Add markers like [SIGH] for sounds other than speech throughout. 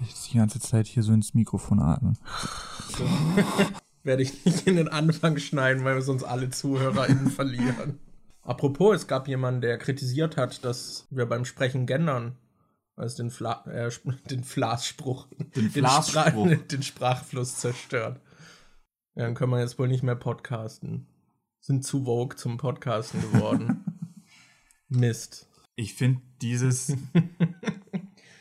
Ich jetzt die ganze Zeit hier so ins Mikrofon atmen. [LAUGHS] Werde ich nicht in den Anfang schneiden, weil wir sonst alle ZuhörerInnen verlieren. [LAUGHS] Apropos, es gab jemanden, der kritisiert hat, dass wir beim Sprechen gendern. Also den, Fla äh, [LAUGHS] den Flasspruch. Den Flasspruch. Den, den Sprachfluss zerstört. Ja, dann können wir jetzt wohl nicht mehr podcasten. Sind zu vogue zum Podcasten geworden. Mist. Ich finde dieses.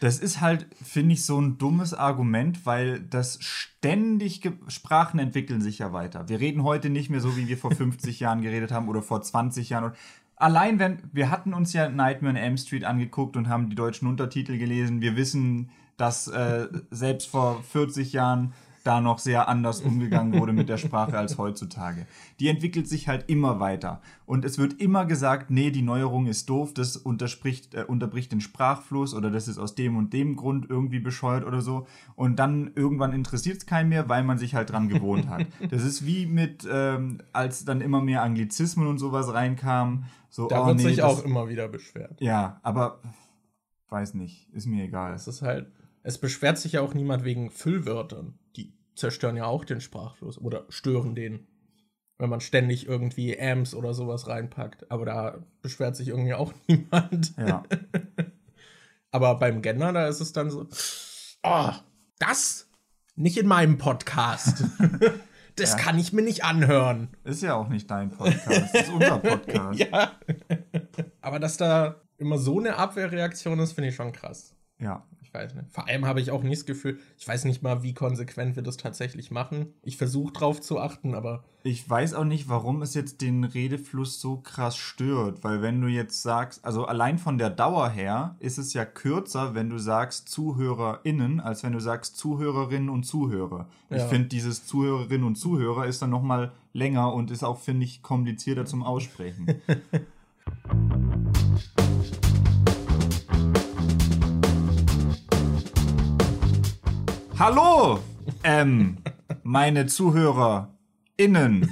Das ist halt, finde ich, so ein dummes Argument, weil das ständig. Sprachen entwickeln sich ja weiter. Wir reden heute nicht mehr so, wie wir vor [LAUGHS] 50 Jahren geredet haben oder vor 20 Jahren. Allein wenn. Wir hatten uns ja Nightmare on Elm Street angeguckt und haben die deutschen Untertitel gelesen. Wir wissen, dass äh, selbst vor 40 Jahren da noch sehr anders umgegangen wurde mit der Sprache als heutzutage. Die entwickelt sich halt immer weiter. Und es wird immer gesagt, nee, die Neuerung ist doof, das unterspricht, äh, unterbricht den Sprachfluss oder das ist aus dem und dem Grund irgendwie bescheuert oder so. Und dann irgendwann interessiert es keinen mehr, weil man sich halt dran gewohnt hat. Das ist wie mit, ähm, als dann immer mehr Anglizismen und sowas reinkamen. So, da oh, wird nee, sich das- auch immer wieder beschwert. Ja, aber weiß nicht, ist mir egal. Es ist halt. Es beschwert sich ja auch niemand wegen Füllwörtern. Zerstören ja auch den Sprachfluss oder stören den. Wenn man ständig irgendwie Ams oder sowas reinpackt. Aber da beschwert sich irgendwie auch [LAUGHS] niemand. Ja. [LAUGHS] Aber beim Gender, da ist es dann so, oh, das nicht in meinem Podcast. [LAUGHS] das Ja. kann ich mir nicht anhören. Ist ja auch nicht dein Podcast, das ist unser Podcast. Ja. Aber dass da immer so eine Abwehrreaktion ist, finde ich schon krass. ja. Ich weiß nicht. Vor allem habe ich auch nicht das Gefühl, ich weiß nicht mal, wie konsequent wir das tatsächlich machen. Ich versuche drauf zu achten, aber Ich weiß auch nicht, warum es jetzt den Redefluss so krass stört, weil wenn du jetzt sagst, also allein von der Dauer her ist es ja kürzer, wenn du sagst ZuhörerInnen, als wenn du sagst Zuhörerinnen und Zuhörer. Ich Ja. finde, dieses Zuhörerinnen und Zuhörer ist dann nochmal länger und ist auch, finde ich, komplizierter zum Aussprechen. [LAUGHS] Hallo, ähm, meine ZuhörerInnen.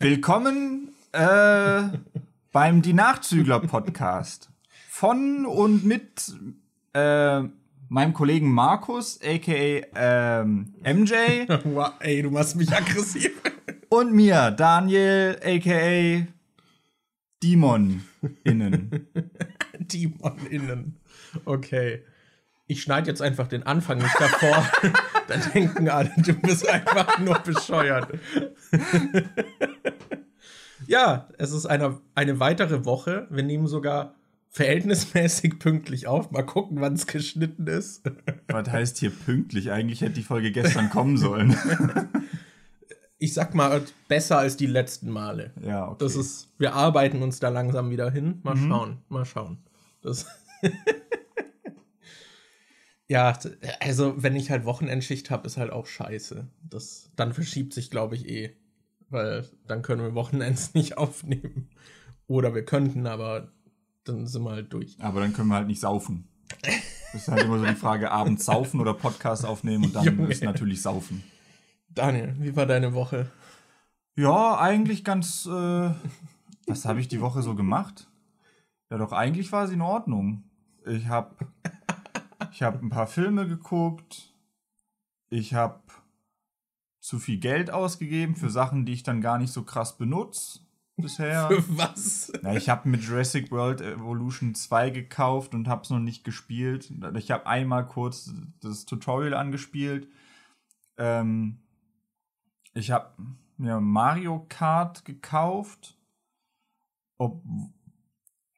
Willkommen äh, beim Die Nachzügler Podcast. Von und mit äh, meinem Kollegen Markus, aka ähm, MJ, [LAUGHS] wow, ey, du machst mich aggressiv. und mir, Daniel, aka Demon innen. [LAUGHS] Demon innen. Okay. Ich schneide jetzt einfach den Anfang nicht davor. [LAUGHS] [LAUGHS] Dann denken alle, du bist einfach nur bescheuert. [LAUGHS] ja, es ist eine, eine weitere Woche. Wir nehmen sogar verhältnismäßig pünktlich auf. Mal gucken, wann es geschnitten ist. Was heißt hier pünktlich? Eigentlich hätte die Folge gestern kommen sollen. Ich sag mal, besser als die letzten Male. ja, okay. Das ist, wir arbeiten uns da langsam wieder hin. Mal schauen, mal schauen. Das ja, also wenn ich halt Wochenendschicht habe, ist halt auch scheiße. Das, dann verschiebt sich, glaube ich, eh. Weil dann können wir Wochenends [LAUGHS] nicht aufnehmen. Oder wir könnten, aber dann sind wir halt durch. Aber dann können wir halt nicht saufen. Das ist halt immer so die Frage, abends saufen oder Podcast aufnehmen und dann [LAUGHS] Junge. ist natürlich saufen. Daniel, wie war deine Woche? Ja, eigentlich ganz. Äh, was habe ich die Woche so gemacht? Ja, doch eigentlich war sie in Ordnung. Ich habe ich hab ein paar Filme geguckt. Ich habe zu viel Geld ausgegeben für Sachen, die ich dann gar nicht so krass benutze bisher. [LAUGHS] Für was? Na, ich habe mit Jurassic World Evolution 2 gekauft und habe es noch nicht gespielt. Ich habe einmal kurz das Tutorial angespielt. Ähm, ich habe mir Mario Kart gekauft. Ob,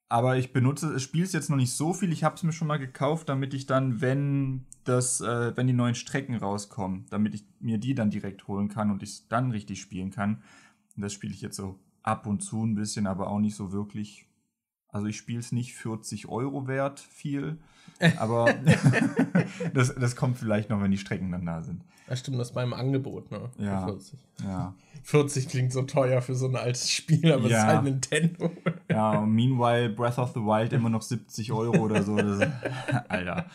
aber ich benutze, spiele es jetzt noch nicht so viel. Ich habe es mir schon mal gekauft, damit ich dann, wenn das, äh, wenn die neuen Strecken rauskommen, damit ich mir die dann direkt holen kann und ich es dann richtig spielen kann. Und das spiele ich jetzt so ab und zu ein bisschen, aber auch nicht so wirklich. Also ich spiele es nicht 40 Euro wert, viel. Aber [LAUGHS] das, das kommt vielleicht noch, wenn die Strecken dann da sind. Ja, stimmt, das ist beim Angebot, ne? Ja. 40. Ja. [LAUGHS] 40 klingt so teuer für so ein altes Spiel, aber es Ja. ist halt Nintendo. Ja, und meanwhile Breath of the Wild immer noch 70 Euro oder so. Das, [LAUGHS] Alter.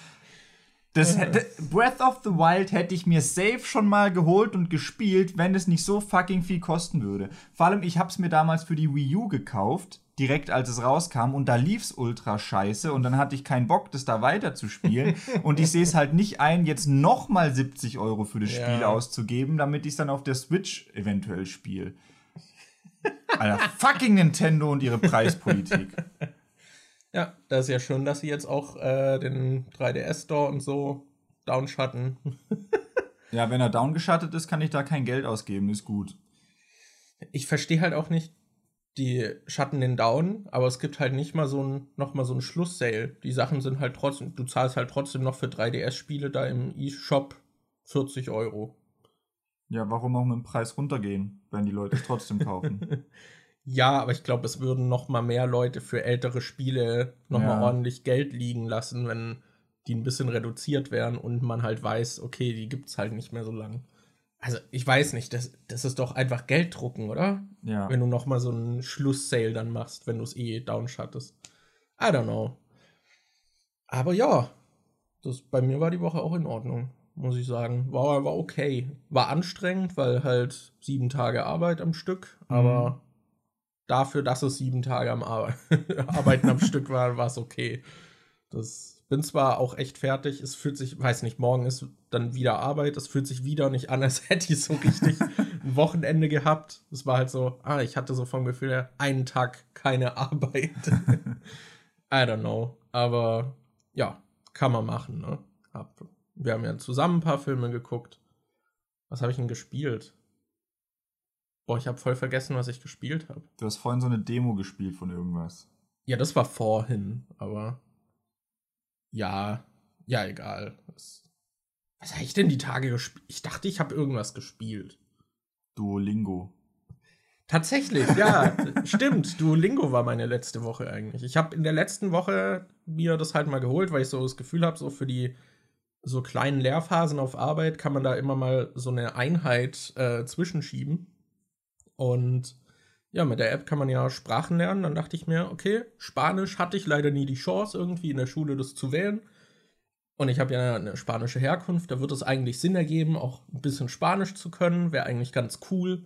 Das hätte, Breath of the Wild hätte ich mir safe schon mal geholt und gespielt, wenn es nicht so fucking viel kosten würde. Vor allem, ich habe es mir damals für die Wii U gekauft, direkt als es rauskam, und da lief's ultra scheiße und dann hatte ich keinen Bock, das da weiter zu spielen. [LAUGHS] und ich sehe es halt nicht ein, jetzt noch mal 70 Euro für das Ja. Spiel auszugeben, damit ich es dann auf der Switch eventuell spiele. Alter, fucking Nintendo und ihre Preispolitik. [LAUGHS] Ja, das ist ja schön, dass sie jetzt auch äh, den 3DS-Store und so downschatten. [LAUGHS] Ja, wenn er downgeschattet ist, kann ich da kein Geld ausgeben, ist gut. Ich verstehe halt auch nicht, die schatten den down, aber es gibt halt nicht mal so ein, noch mal so ein Schlusssale. Die Sachen sind halt trotzdem, du zahlst halt trotzdem noch für 3DS-Spiele da im eShop 40 Euro. Ja, warum auch mit dem Preis runtergehen, wenn die Leute es trotzdem kaufen? [LAUGHS] Ja, aber ich glaube, es würden noch mal mehr Leute für ältere Spiele noch mal Ja. ordentlich Geld liegen lassen, wenn die ein bisschen reduziert wären und man halt weiß, okay, die gibt's halt nicht mehr so lang. Also, ich weiß nicht, das, das ist doch einfach Geld drucken, oder? Ja. Wenn du noch mal so einen Schlusssale dann machst, wenn du es eh downschattest. I don't know. Aber ja, das, bei mir war die Woche auch in Ordnung, muss ich sagen. War, war okay. War anstrengend, weil halt sieben Tage Arbeit am Stück, aber dafür, dass es sieben Tage am Ar [LAUGHS] Arbeiten am [LAUGHS] Stück war, war es okay. Das bin zwar auch echt fertig, es fühlt sich, weiß nicht, morgen ist dann wieder Arbeit, es fühlt sich wieder nicht an, [LAUGHS] als hätte ich so richtig ein Wochenende gehabt. Es war halt so, ah, ich hatte so vom Gefühl her, einen Tag keine Arbeit. I don't know. Aber ja, kann man machen, ne? Wir haben ja zusammen ein paar Filme geguckt. Was habe ich denn gespielt? Boah, ich habe voll vergessen, was ich gespielt habe. Du hast vorhin so eine Demo gespielt von irgendwas. Ja, das war vorhin, aber ja, ja, egal. Was, was habe ich denn die Tage gespielt? Ich dachte, ich habe irgendwas gespielt. Duolingo. Tatsächlich, ja, [LAUGHS] stimmt. Duolingo war meine letzte Woche eigentlich. Ich habe in der letzten Woche mir das halt mal geholt, weil ich so das Gefühl habe, so für die so kleinen Lehrphasen auf Arbeit kann man da immer mal so eine Einheit äh, zwischenschieben. Und ja, mit der App kann man ja Sprachen lernen. Dann dachte ich mir, okay, Spanisch hatte ich leider nie die Chance, irgendwie in der Schule das zu wählen. Und ich habe ja eine spanische Herkunft, da wird es eigentlich Sinn ergeben, auch ein bisschen Spanisch zu können. Wäre eigentlich ganz cool.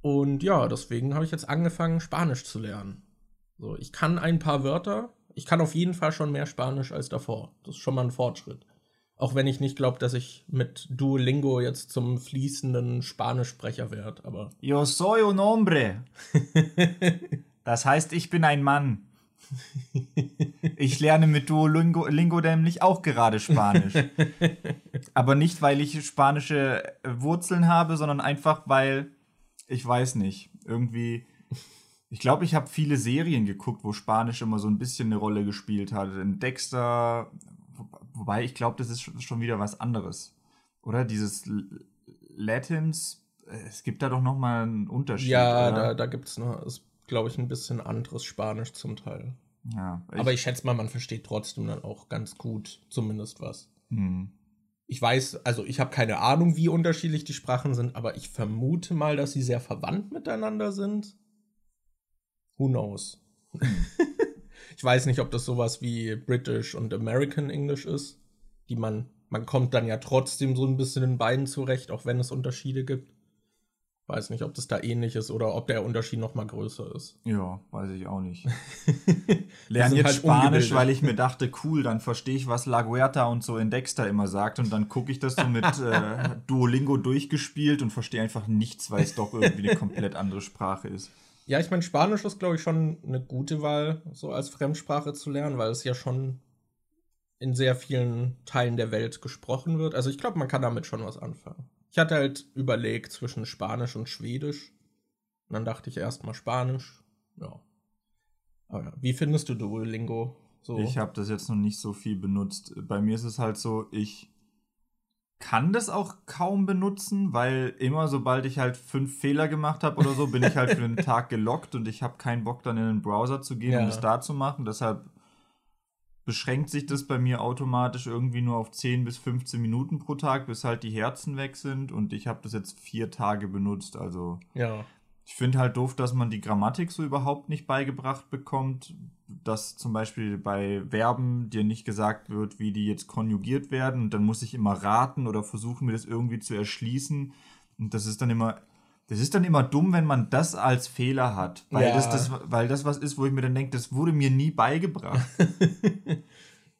Und ja, deswegen habe ich jetzt angefangen, Spanisch zu lernen. So, ich kann ein paar Wörter. Ich kann auf jeden Fall schon mehr Spanisch als davor. Das ist schon mal ein Fortschritt. Auch wenn ich nicht glaube, dass ich mit Duolingo jetzt zum fließenden Spanischsprecher werde, aber Yo soy un hombre. [LAUGHS] Das heißt, ich bin ein Mann. Ich lerne mit Duolingo Lingo nämlich auch gerade Spanisch. [LAUGHS] Aber nicht, weil ich spanische Wurzeln habe, sondern einfach, weil ich weiß nicht, irgendwie. Ich glaube, ich habe viele Serien geguckt, wo Spanisch immer so ein bisschen eine Rolle gespielt hat. In Dexter, wobei ich glaube, das ist schon- wieder was anderes. Oder dieses Latins, äh, es gibt da doch noch mal einen Unterschied. ja, oder? da, da gibt es noch, ist, glaube ich, ein bisschen anderes Spanisch zum Teil. Ja, Aber ich schätze mal, man versteht trotzdem dann auch ganz gut zumindest was. Hm. Ich weiß, also ich habe keine Ahnung, wie unterschiedlich die Sprachen sind, aber ich vermute mal, dass sie sehr verwandt miteinander sind. Who knows? [LAUGHS] weiß nicht, ob das sowas wie British und American English ist, die man, man kommt dann ja trotzdem so ein bisschen in beiden zurecht, auch wenn es Unterschiede gibt. Weiß nicht, ob das da ähnlich ist oder ob der Unterschied noch mal größer ist. Ja, weiß ich auch nicht. [LAUGHS] Lerne jetzt halt Spanisch, weil ich mir dachte, cool, dann verstehe ich, was La Guerta und so in Dexter immer sagt. Und dann gucke ich das so mit äh, [LAUGHS] Duolingo durchgespielt und verstehe einfach nichts, weil es doch irgendwie eine komplett andere Sprache ist. Ja, ich meine, Spanisch ist, glaube ich, schon eine gute Wahl, so als Fremdsprache zu lernen, weil es ja schon in sehr vielen Teilen der Welt gesprochen wird. Also ich glaube, man kann damit schon was anfangen. Ich hatte halt überlegt zwischen Spanisch und Schwedisch. Und dann dachte ich erstmal Spanisch. Ja. Aber ja, wie findest du Duolingo? So. Ich habe das jetzt noch nicht so viel benutzt. Bei mir ist es halt so, ich kann das auch kaum benutzen, weil immer sobald ich halt fünf Fehler gemacht habe oder so, bin ich halt für den [LAUGHS] Tag gelockt und ich habe keinen Bock dann in den Browser zu gehen, Ja. um das da zu machen. Deshalb beschränkt sich das bei mir automatisch irgendwie nur auf 10 bis 15 Minuten pro Tag, bis halt die Herzen weg sind und ich habe das jetzt vier Tage benutzt, also ja. Ich finde halt doof, dass man die Grammatik so überhaupt nicht beigebracht bekommt. Dass zum Beispiel bei Verben dir nicht gesagt wird, wie die jetzt konjugiert werden. Und dann muss ich immer raten oder versuchen, mir das irgendwie zu erschließen. Und das ist dann immer. Das ist dann immer dumm, wenn man das als Fehler hat. Weil, Ja. das, das, weil das was ist, wo ich mir dann denke, das wurde mir nie beigebracht. [LAUGHS]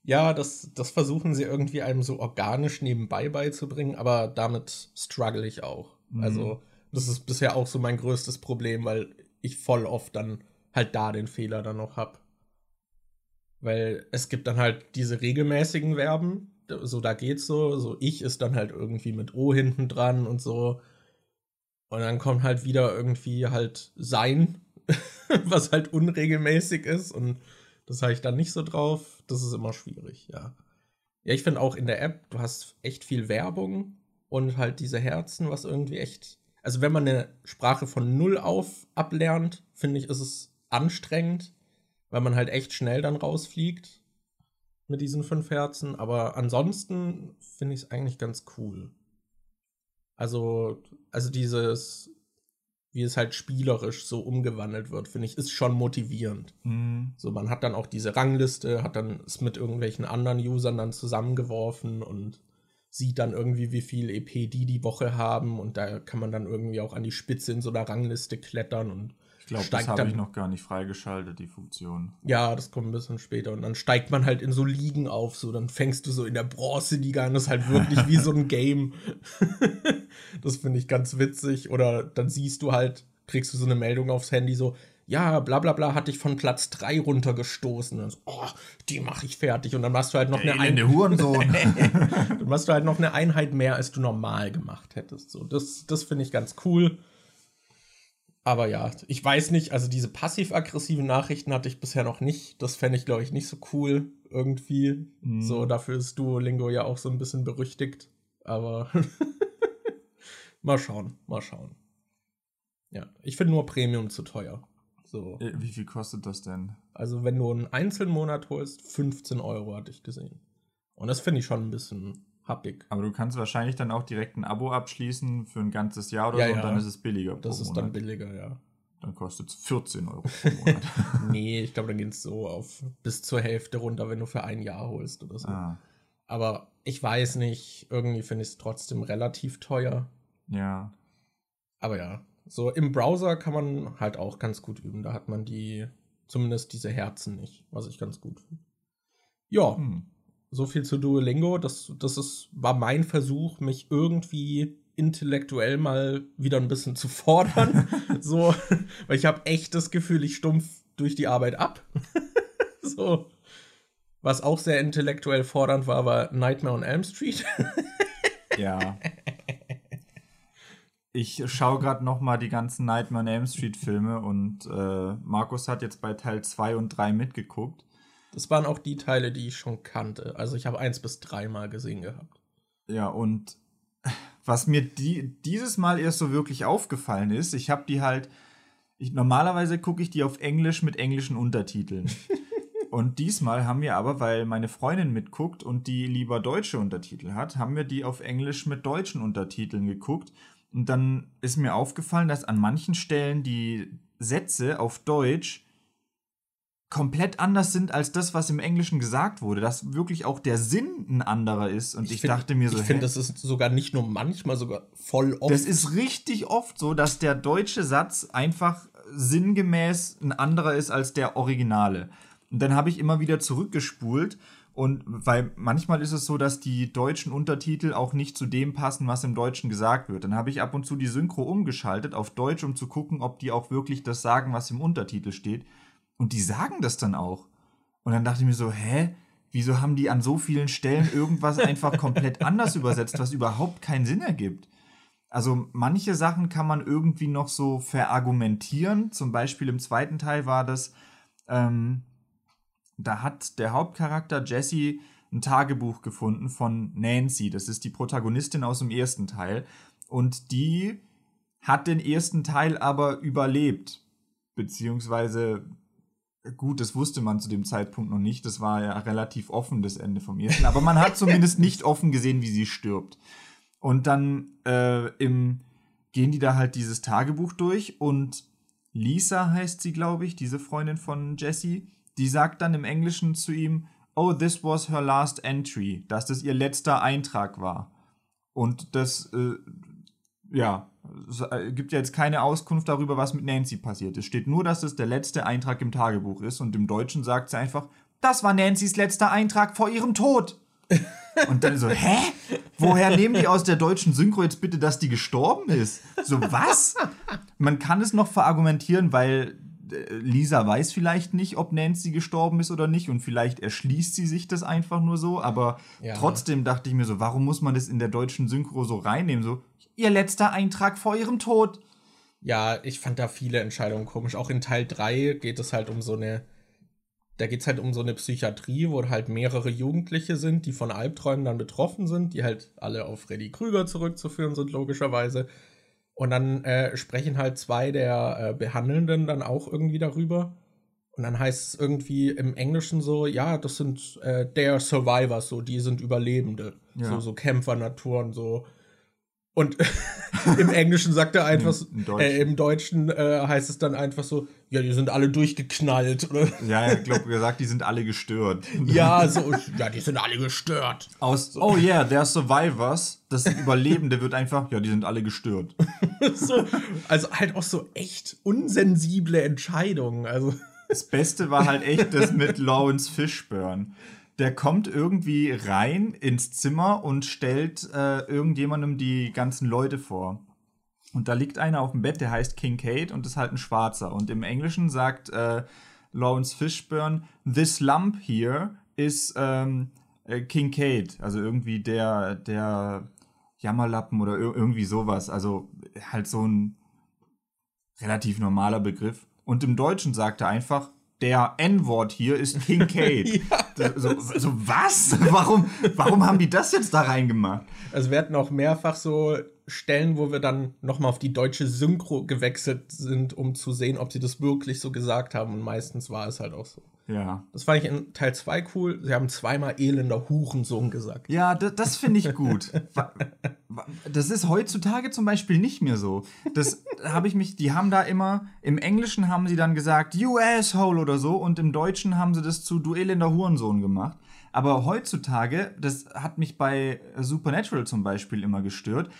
Ja, das, das versuchen sie irgendwie einem so organisch nebenbei beizubringen, aber damit struggle ich auch. Mhm. Also, das ist bisher auch so mein größtes Problem, weil ich voll oft dann halt da den Fehler dann noch hab. Weil es gibt dann halt diese regelmäßigen Verben, so da geht's so, so ich ist dann halt irgendwie mit O hinten dran und so. Und dann kommt halt wieder irgendwie halt sein, [LAUGHS] was halt unregelmäßig ist und das habe ich dann nicht so drauf. Das ist immer schwierig, ja. Ja, ich finde auch in der App, du hast echt viel Werbung und halt diese Herzen, was irgendwie echt. Also, wenn man eine Sprache von null auf ablernt, finde ich, ist es anstrengend, weil man halt echt schnell dann rausfliegt mit diesen fünf Herzen. Aber ansonsten finde ich es eigentlich ganz cool. Also, also dieses, wie es halt spielerisch so umgewandelt wird, finde ich, ist schon motivierend. Mhm. So, man hat dann auch diese Rangliste, hat dann es mit irgendwelchen anderen Usern dann zusammengeworfen und sieht dann irgendwie, wie viel EP die die Woche haben und da kann man dann irgendwie auch an die Spitze in so einer Rangliste klettern und Ich glaube, das habe ich noch gar nicht freigeschaltet, die Funktion. Ja, das kommt ein bisschen später und dann steigt man halt in so Ligen auf, so dann fängst du so in der Bronze-Liga an, das ist halt wirklich wie so ein [LAUGHS] Game. das finde ich ganz witzig oder dann siehst du halt, kriegst du so eine Meldung aufs Handy so, ja, bla bla bla, hat dich von Platz 3 runtergestoßen. Und so, oh, die mache ich fertig. Und dann machst du halt noch eine, Ein Elende Hurensohn. [LAUGHS] [LAUGHS] dann machst du halt noch eine Einheit mehr, als du normal gemacht hättest. So, das, das finde ich ganz cool. Aber ja, ich weiß nicht, also diese passiv-aggressiven Nachrichten hatte ich bisher noch nicht. Das fände ich, glaube ich, nicht so cool irgendwie. Mhm. So, dafür ist Duolingo ja auch so ein bisschen berüchtigt. Aber [LAUGHS] mal schauen, mal schauen. Ja, ich finde nur Premium zu teuer. So. Äh, Wie viel kostet das denn? Also, wenn du einen Einzelmonat holst, 15 Euro hatte ich gesehen. Und das finde ich schon ein bisschen happig. Aber du kannst wahrscheinlich dann auch direkt ein Abo abschließen für ein ganzes Jahr oder Ja, so ja. und dann ist es billiger. Das ist Monat. dann billiger, ja. Dann kostet es 14 Euro pro [LAUGHS] Monat. nee, ich glaube, dann geht es so auf bis zur Hälfte runter, wenn du für ein Jahr holst oder so. ah, Aber ich weiß nicht, irgendwie finde ich es trotzdem relativ teuer. ja. Aber ja, so im Browser kann man halt auch ganz gut üben. Da hat man die, zumindest diese Herzen nicht, was ich ganz gut finde. Ja, Hm. so viel zu Duolingo. Das, das ist, war mein Versuch, mich irgendwie intellektuell mal wieder ein bisschen zu fordern. [LAUGHS] so, weil ich habe echt das Gefühl, ich stumpf durch die Arbeit ab. [LAUGHS] so. Was auch sehr intellektuell fordernd war, war Nightmare on Elm Street. Ja. [LAUGHS] Ich schaue gerade noch mal die ganzen Nightmare on Elm Street Filme und äh, Markus hat jetzt bei Teil 2 und 3 mitgeguckt. Das waren auch die Teile, die ich schon kannte. Also ich habe eins bis dreimal gesehen gehabt. Ja, und [LAUGHS] was mir die, dieses Mal erst so wirklich aufgefallen ist, ich habe die halt, ich, normalerweise gucke ich die auf Englisch mit englischen Untertiteln. [LAUGHS] und diesmal haben wir aber, weil meine Freundin mitguckt und die lieber deutsche Untertitel hat, haben wir die auf Englisch mit deutschen Untertiteln geguckt. Und dann ist mir aufgefallen, dass an manchen Stellen die Sätze auf Deutsch komplett anders sind als das, was im Englischen gesagt wurde, dass wirklich auch der Sinn ein anderer ist. Und ich, find- dachte mir so, Ich finde, das ist sogar nicht nur manchmal, sogar voll oft. Das ist richtig oft so, dass der deutsche Satz einfach sinngemäß ein anderer ist als der originale. Und dann habe ich immer wieder zurückgespult und weil manchmal ist es so, dass die deutschen Untertitel auch nicht zu dem passen, was im Deutschen gesagt wird. Dann habe ich ab und zu die Synchro umgeschaltet auf Deutsch, um zu gucken, ob die auch wirklich das sagen, was im Untertitel steht. Und die sagen das dann auch. Und dann dachte ich mir so, hä? Wieso haben die an so vielen Stellen irgendwas einfach [LAUGHS] komplett anders übersetzt, was überhaupt keinen Sinn ergibt? Also manche Sachen kann man irgendwie noch so verargumentieren. Zum Beispiel im zweiten Teil war das, ähm, da hat der Hauptcharakter Jesse ein Tagebuch gefunden von Nancy. Das ist die Protagonistin aus dem ersten Teil. Und die hat den ersten Teil aber überlebt. Beziehungsweise, gut, das wusste man zu dem Zeitpunkt noch nicht. Das war ja relativ offen, das Ende vom ersten. Aber man hat zumindest [LAUGHS] nicht offen gesehen, wie sie stirbt. Und dann äh, im gehen die da halt dieses Tagebuch durch und Lisa heißt sie, glaube ich, diese Freundin von Jesse, die sagt dann im Englischen zu ihm, oh, this was her last entry, dass das ihr letzter Eintrag war. Und das, äh, ja, es äh, gibt ja jetzt keine Auskunft darüber, was mit Nancy passiert. Es steht nur, dass es der letzte Eintrag im Tagebuch ist und im Deutschen sagt sie einfach, das war Nancy's letzter Eintrag vor ihrem Tod. [LAUGHS] Und dann so, hä? Woher nehmen die aus der deutschen Synchro jetzt bitte, dass die gestorben ist? So, was? Man kann es noch verargumentieren, weil Lisa weiß vielleicht nicht, ob Nancy gestorben ist oder nicht und vielleicht erschließt sie sich das einfach nur so, aber ja. trotzdem dachte ich mir so, warum muss man das in der deutschen Synchro so reinnehmen? So, ihr letzter Eintrag vor ihrem Tod. Ja, ich fand da viele Entscheidungen komisch. Auch in Teil 3 geht es halt um so eine da geht es halt um so eine Psychiatrie, wo halt mehrere Jugendliche sind, die von Albträumen dann betroffen sind, die halt alle auf Freddy Krüger zurückzuführen sind, logischerweise. Und dann äh, sprechen halt zwei der äh, Behandelnden dann auch irgendwie darüber. Und dann heißt es irgendwie im Englischen so, ja, das sind äh, der Survivors, so, die sind Überlebende. Ja. So, so Kämpfernaturen, so. Und [LAUGHS] im Englischen sagt er einfach, Im, im Deutschen, äh, im Deutschen äh, heißt es dann einfach so, ja, die sind alle durchgeknallt. Oder? Ja, ich glaube gesagt, die sind alle gestört. Ja, so, ja, die sind alle gestört. Aus, oh yeah, der Survivors, das Überlebende wird einfach, ja, die sind alle gestört. [LAUGHS] so, also halt auch so echt unsensible Entscheidungen. Also. Das Beste war halt echt das mit Lawrence Fishburne der kommt irgendwie rein ins Zimmer und stellt äh, irgendjemandem die ganzen Leute vor. Und da liegt einer auf dem Bett, der heißt King Kate und ist halt ein Schwarzer. Und im Englischen sagt äh, Lawrence Fishburne, this lump here is ähm, äh, Kate. Also irgendwie der, der Jammerlappen oder irgendwie sowas. Also halt so ein relativ normaler Begriff. Und im Deutschen sagt er einfach, der N-Wort hier ist Kincaid. [LAUGHS] ja, so, so, was? [LAUGHS] Warum, warum haben die das jetzt da reingemacht? Also wir hatten auch mehrfach so Stellen, wo wir dann nochmal auf die deutsche Synchro gewechselt sind, um zu sehen, ob sie das wirklich so gesagt haben. Und meistens war es halt auch so. Ja. Das fand ich in Teil 2 cool. Sie haben zweimal elender Hurensohn gesagt. Ja, das, das finde ich gut. [LAUGHS] das ist heutzutage zum Beispiel nicht mehr so. Das [LAUGHS] habe ich mich, die haben da immer, im Englischen haben sie dann gesagt, you asshole oder so, und im Deutschen haben sie das zu du elender Hurensohn gemacht. Aber heutzutage, das hat mich bei Supernatural zum Beispiel immer gestört,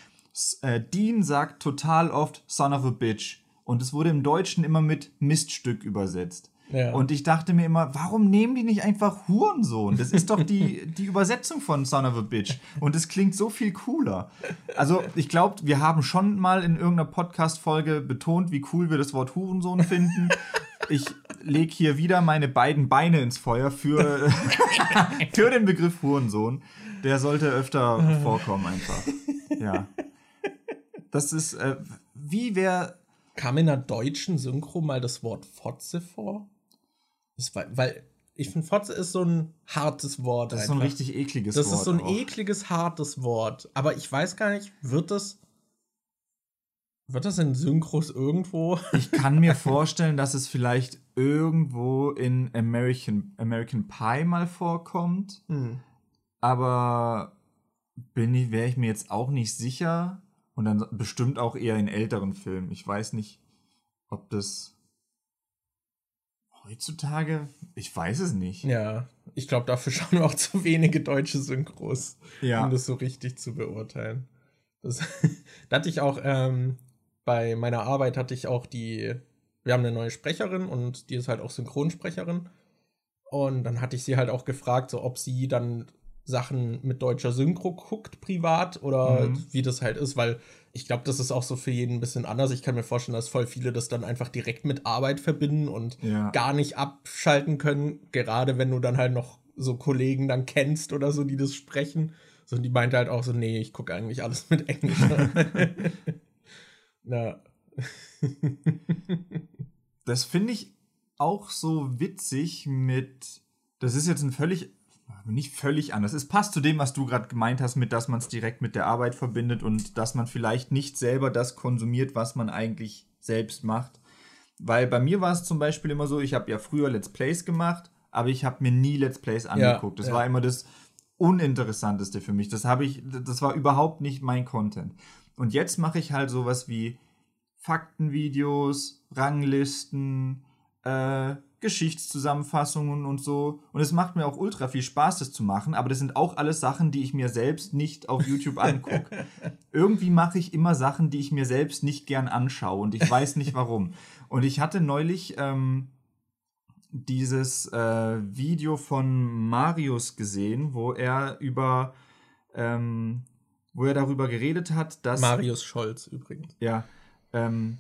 äh, Dean sagt total oft Son of a Bitch. Und es wurde im Deutschen immer mit Miststück übersetzt. Ja. Und ich dachte mir immer, warum nehmen die nicht einfach Hurensohn? Das ist doch die, [LAUGHS] die Übersetzung von Son of a Bitch. Und es klingt so viel cooler. Also, ich glaube, wir haben schon mal in irgendeiner Podcast-Folge betont, wie cool wir das Wort Hurensohn finden. Ich lege hier wieder meine beiden Beine ins Feuer für, [LAUGHS] für den Begriff Hurensohn. Der sollte öfter [LAUGHS] vorkommen, einfach. Ja. Das ist, äh, wie wäre. Kam in der deutschen Synchro mal das Wort Fotze vor? War, weil ich finde, Fotze ist so ein hartes Wort. Das ist so ein richtig ekliges das Wort. Das ist so ein auch. ekliges, hartes Wort. Aber ich weiß gar nicht, wird das. Wird das in Synchros irgendwo? [LAUGHS] Ich kann mir vorstellen, dass es vielleicht irgendwo in American, American Pie mal vorkommt. Hm. Aber bin ich, wäre ich mir jetzt auch nicht sicher. Und dann bestimmt auch eher in älteren Filmen. Ich weiß nicht, ob das heutzutage, ich weiß es nicht. Ja, ich glaube, dafür [LAUGHS] schauen wir auch zu wenige deutsche Synchros, ja. um das so richtig zu beurteilen. Das, [LAUGHS] da hatte ich auch, ähm, bei meiner Arbeit hatte ich auch die, wir haben eine neue Sprecherin und die ist halt auch Synchronsprecherin. Und dann hatte ich sie halt auch gefragt, so ob sie dann Sachen mit deutscher Synchro guckt, privat, oder mhm. wie das halt ist, weil ich glaube, das ist auch so für jeden ein bisschen anders. Ich kann mir vorstellen, dass voll viele das dann einfach direkt mit Arbeit verbinden und ja. gar nicht abschalten können, gerade wenn du dann halt noch so Kollegen dann kennst oder so, die das sprechen. So, die meinte halt auch so, nee, ich gucke eigentlich alles mit Englisch. [LAUGHS] Na. das finde ich auch so witzig mit, das ist jetzt ein völlig nicht völlig anders. Es passt zu dem, was du gerade gemeint hast, mit dass man es direkt mit der Arbeit verbindet und dass man vielleicht nicht selber das konsumiert, was man eigentlich selbst macht. Weil bei mir war es zum Beispiel immer so, ich habe ja früher Let's Plays gemacht, aber ich habe mir nie Let's Plays angeguckt. Ja, das ja. war immer das Uninteressanteste für mich. Das habe ich, das war überhaupt nicht mein Content. Und jetzt mache ich halt sowas wie Faktenvideos, Ranglisten, äh, Geschichtszusammenfassungen und so. Und es macht mir auch ultra viel Spaß, das zu machen, aber das sind auch alles Sachen, die ich mir selbst nicht auf YouTube angucke. [LAUGHS] Irgendwie mache ich immer Sachen, die ich mir selbst nicht gern anschaue und ich weiß nicht warum. Und ich hatte neulich ähm, dieses äh, Video von Marius gesehen, wo er über ähm, wo er darüber geredet hat, dass. Marius Scholz übrigens. Ja. Ähm,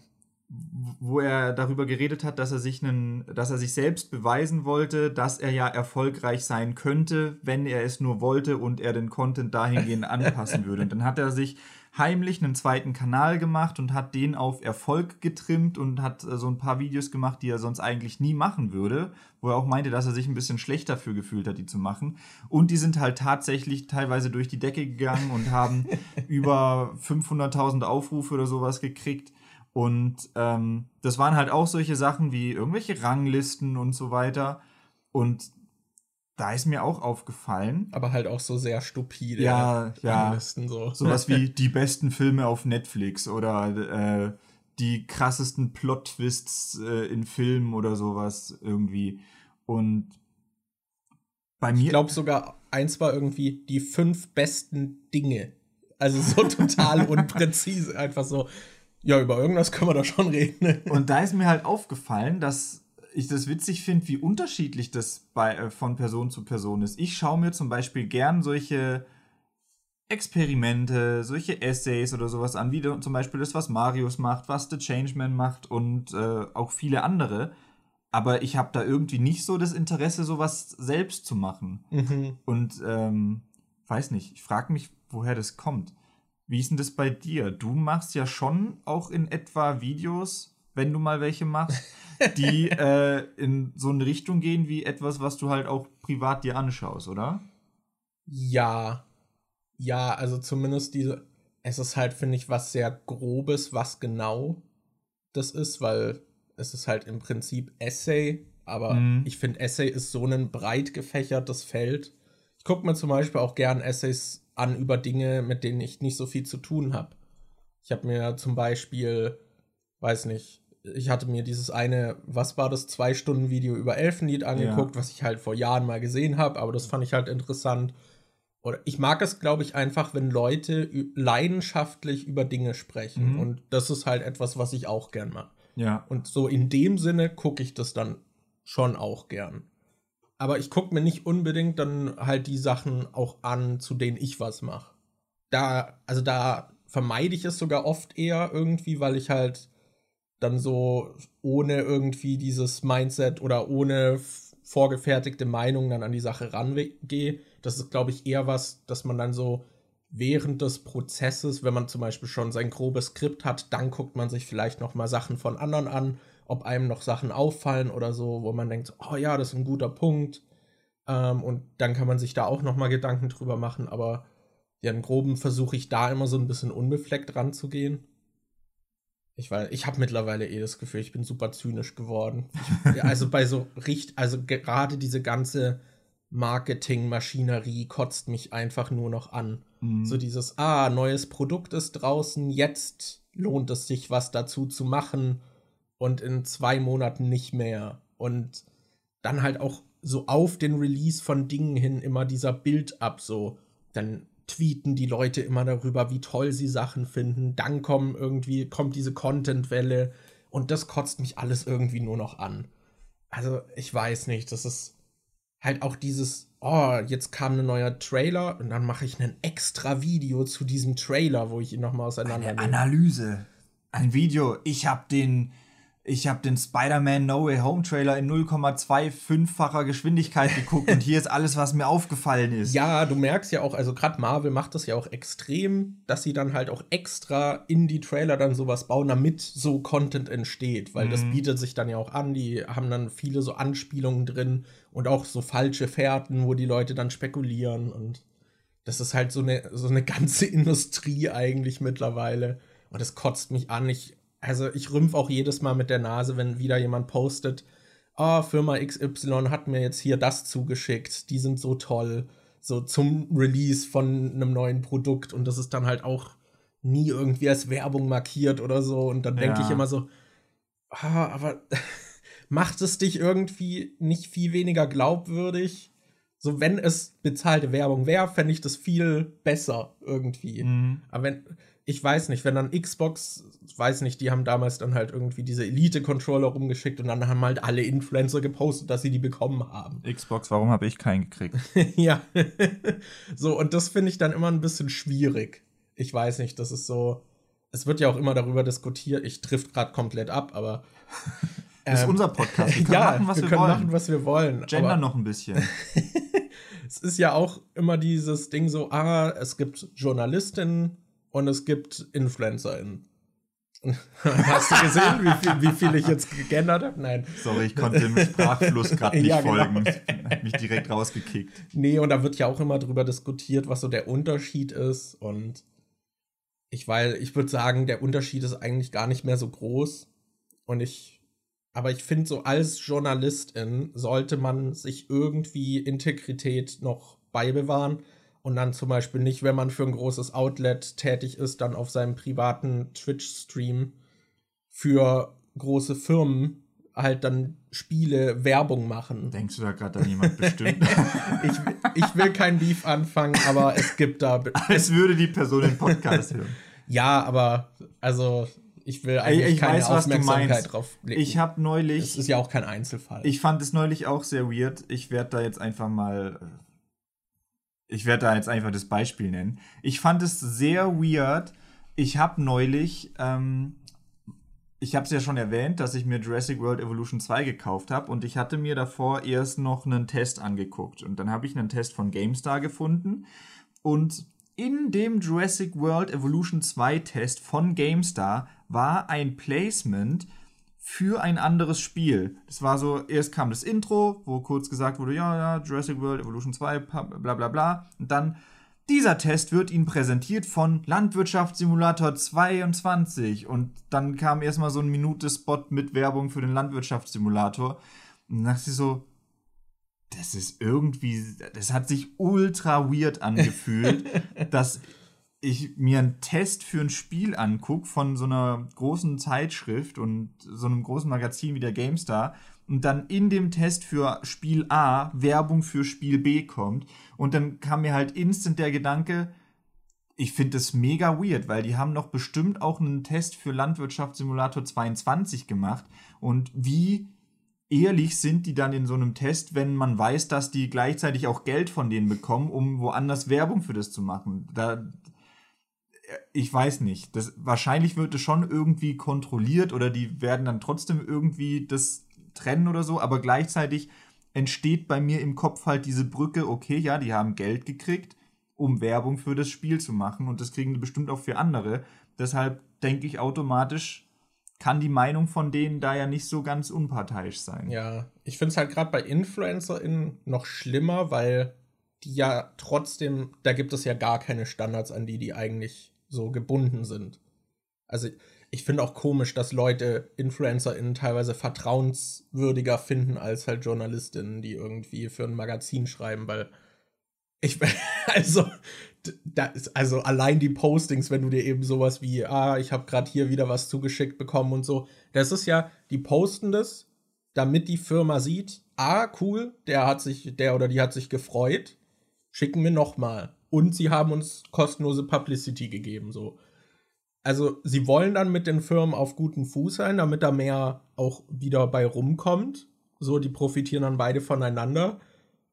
wo er darüber geredet hat, dass er sich einen, dass er sich selbst beweisen wollte, dass er ja erfolgreich sein könnte, wenn er es nur wollte und er den Content dahingehend [LAUGHS] anpassen würde. Und dann hat er sich heimlich einen zweiten Kanal gemacht und hat den auf Erfolg getrimmt und hat äh, so ein paar Videos gemacht, die er sonst eigentlich nie machen würde, wo er auch meinte, dass er sich ein bisschen schlecht dafür gefühlt hat, die zu machen. Und die sind halt tatsächlich teilweise durch die Decke gegangen und haben [LAUGHS] über 500.000 Aufrufe oder sowas gekriegt. Und ähm, das waren halt auch solche Sachen wie irgendwelche Ranglisten und so weiter. Und da ist mir auch aufgefallen. Aber halt auch so sehr stupide ja, ja. Ranglisten. So. Sowas wie [LAUGHS] die besten Filme auf Netflix oder äh, die krassesten Plot-Twists äh, in Filmen oder sowas irgendwie. Und bei mir. Ich glaube sogar, eins war irgendwie die fünf besten Dinge. Also so total [LAUGHS] unpräzise. Einfach so, ja, über irgendwas können wir da schon reden. [LAUGHS] Und da ist mir halt aufgefallen, dass ich das witzig finde, wie unterschiedlich das bei, äh, von Person zu Person ist. Ich schaue mir zum Beispiel gern solche Experimente, solche Essays oder sowas an, wie zum Beispiel das, was Marius macht, was The Changeman macht und äh, auch viele andere. Aber ich habe da irgendwie nicht so das Interesse, sowas selbst zu machen. Mhm. Und ähm, weiß nicht, ich frage mich, woher das kommt. Wie ist denn das bei dir? Du machst ja schon auch in etwa Videos, wenn du mal welche machst, [LAUGHS] die äh, in so eine Richtung gehen wie etwas, was du halt auch privat dir anschaust, oder? Ja. Ja, also zumindest diese. Es ist halt, finde ich, was sehr Grobes, was genau das ist, weil es ist halt im Prinzip Essay, aber mhm. ich finde, Essay ist so ein breit gefächertes Feld. Ich gucke mir zum Beispiel auch gern Essays an über Dinge, mit denen ich nicht so viel zu tun habe. Ich habe mir zum Beispiel, weiß nicht, ich hatte mir dieses eine, was war das, zwei Stunden Video über Elfenlied angeguckt, ja. was ich halt vor Jahren mal gesehen habe, aber das fand ich halt interessant. Oder ich mag es, glaube ich, einfach, wenn Leute leidenschaftlich über Dinge sprechen. Mhm. Und das ist halt etwas, was ich auch gern mache. Ja. Und so in dem Sinne gucke ich das dann schon auch gern aber ich gucke mir nicht unbedingt dann halt die Sachen auch an, zu denen ich was mache. Da, also da vermeide ich es sogar oft eher irgendwie, weil ich halt dann so ohne irgendwie dieses Mindset oder ohne vorgefertigte Meinung dann an die Sache rangehe. Das ist, glaube ich, eher was, dass man dann so während des Prozesses, wenn man zum Beispiel schon sein grobes Skript hat, dann guckt man sich vielleicht noch mal Sachen von anderen an ob einem noch Sachen auffallen oder so, wo man denkt, oh ja, das ist ein guter Punkt. Ähm, und dann kann man sich da auch noch mal Gedanken drüber machen. Aber ja, im Groben versuche ich da immer so ein bisschen unbefleckt ranzugehen. Ich weiß, ich habe mittlerweile eh das Gefühl, ich bin super zynisch geworden. Ich, also bei so richtig, also gerade diese ganze Marketingmaschinerie kotzt mich einfach nur noch an. Mhm. So dieses, ah, neues Produkt ist draußen, jetzt lohnt es sich, was dazu zu machen und in zwei Monaten nicht mehr. Und dann halt auch so auf den Release von Dingen hin immer dieser Bild ab, so. Dann tweeten die Leute immer darüber, wie toll sie Sachen finden. Dann kommen irgendwie, kommt diese Content-Welle und das kotzt mich alles irgendwie nur noch an. Also, ich weiß nicht, das ist halt auch dieses, oh, jetzt kam ein neuer Trailer und dann mache ich ein extra Video zu diesem Trailer, wo ich ihn nochmal auseinander. Eine Analyse. Ein Video. Ich habe den ich habe den Spider-Man No Way Home Trailer in 0,25-facher Geschwindigkeit [LAUGHS] geguckt und hier ist alles, was mir aufgefallen ist. Ja, du merkst ja auch, also gerade Marvel macht das ja auch extrem, dass sie dann halt auch extra in die Trailer dann sowas bauen, damit so Content entsteht, weil mhm. das bietet sich dann ja auch an, die haben dann viele so Anspielungen drin und auch so falsche Fährten, wo die Leute dann spekulieren und das ist halt so eine, so eine [LAUGHS] ganze Industrie eigentlich mittlerweile und das kotzt mich an. Ich also ich rümpf auch jedes Mal mit der Nase, wenn wieder jemand postet, oh, Firma XY hat mir jetzt hier das zugeschickt, die sind so toll, so zum Release von einem neuen Produkt und das ist dann halt auch nie irgendwie als Werbung markiert oder so. Und dann denke Ja. ich immer so, ah, aber [LAUGHS] macht es dich irgendwie nicht viel weniger glaubwürdig? So, wenn es bezahlte Werbung wäre, fände ich das viel besser irgendwie. Mhm. Aber wenn, ich weiß nicht, wenn dann Xbox, weiß nicht, die haben damals dann halt irgendwie diese Elite-Controller rumgeschickt und dann haben halt alle Influencer gepostet, dass sie die bekommen haben. Xbox, warum habe ich keinen gekriegt? [LAUGHS] ja. [LAUGHS] so, und das finde ich dann immer ein bisschen schwierig. Ich weiß nicht, das ist so. Es wird ja auch immer darüber diskutiert. Ich trifft gerade komplett ab, aber. Das [LAUGHS] ist ähm, unser Podcast. Wir können ja, machen, was wir wir, können wollen. machen, was wir wollen. Gender aber noch ein bisschen. es ist ja auch immer dieses Ding so, ah, es gibt Journalistinnen und es gibt InfluencerInnen. [LAUGHS] Hast du gesehen, wie viel, wie viel ich jetzt gegendert habe? Nein. Sorry, ich konnte dem Sprachfluss gerade [LAUGHS] nicht Ja, genau. folgen. Hat mich direkt rausgekickt. Nee, und da wird ja auch immer drüber diskutiert, was so der Unterschied ist. Und ich, weil, ich würde sagen, der Unterschied ist eigentlich gar nicht mehr so groß. Und ich, aber ich finde, so als Journalistin sollte man sich irgendwie Integrität noch beibewahren. Und dann zum Beispiel nicht, wenn man für ein großes Outlet tätig ist, dann auf seinem privaten Twitch-Stream für große Firmen halt dann Spiele Werbung machen. Denkst du da gerade an jemand bestimmt? [LAUGHS] Ich, ich will kein Beef anfangen, aber es gibt da. [LAUGHS] Als würde die Person den Podcast hören. Ja, aber also ich will eigentlich ich keine weiß, Aufmerksamkeit drauf legen. Ich habe Es neulich, ist ja auch kein Einzelfall. ich fand es neulich auch sehr weird. Ich werde da jetzt einfach mal, äh, ich werde da jetzt einfach das Beispiel nennen. Ich fand es sehr weird. Ich habe neulich, ähm, ich habe es ja schon erwähnt, dass ich mir Jurassic World Evolution 2 gekauft habe und ich hatte mir davor erst noch einen Test angeguckt und dann habe ich einen Test von GameStar gefunden und in dem Jurassic World Evolution 2 Test von GameStar war ein Placement für ein anderes Spiel. Das war so, erst kam das Intro, wo kurz gesagt wurde, ja, ja, Jurassic World Evolution 2, pa- bla bla bla. Und dann, dieser Test wird Ihnen präsentiert von Landwirtschaftssimulator 22. Und dann kam erstmal so ein Minute-Spot mit Werbung für den Landwirtschaftssimulator. Und dann dachte ich so, das ist irgendwie, das hat sich ultra weird angefühlt, [LAUGHS] dass ich mir einen Test für ein Spiel angucke von so einer großen Zeitschrift und so einem großen Magazin wie der GameStar und dann in dem Test für Spiel A Werbung für Spiel B kommt und dann kam mir halt instant der Gedanke, ich finde das mega weird, weil die haben doch bestimmt auch einen Test für Landwirtschaftssimulator 22 gemacht und wie ehrlich sind die dann in so einem Test, wenn man weiß, dass die gleichzeitig auch Geld von denen bekommen, um woanders Werbung für das zu machen. Da, ich weiß nicht. Das, wahrscheinlich wird es schon irgendwie kontrolliert oder die werden dann trotzdem irgendwie das trennen oder so, aber gleichzeitig entsteht bei mir im Kopf halt diese Brücke, okay, ja, die haben Geld gekriegt, um Werbung für das Spiel zu machen und das kriegen die bestimmt auch für andere. Deshalb denke ich automatisch, kann die Meinung von denen da ja nicht so ganz unparteiisch sein. ja, ich finde es halt gerade bei InfluencerInnen noch schlimmer, weil die ja trotzdem, da gibt es ja gar keine Standards, an die die eigentlich so gebunden sind. Also ich finde auch komisch, dass Leute InfluencerInnen teilweise vertrauenswürdiger finden als halt JournalistInnen, die irgendwie für ein Magazin schreiben, weil ich, [LAUGHS] also, ist, also allein die Postings, wenn du dir eben sowas wie, ah, ich habe gerade hier wieder was zugeschickt bekommen und so, das ist ja, die posten das, damit die Firma sieht, ah, cool, der hat sich, der oder die hat sich gefreut, schicken wir nochmal. Und sie haben uns kostenlose Publicity gegeben, so. Also, sie wollen dann mit den Firmen auf guten Fuß sein, damit da mehr auch wieder bei rumkommt. So, die profitieren dann beide voneinander.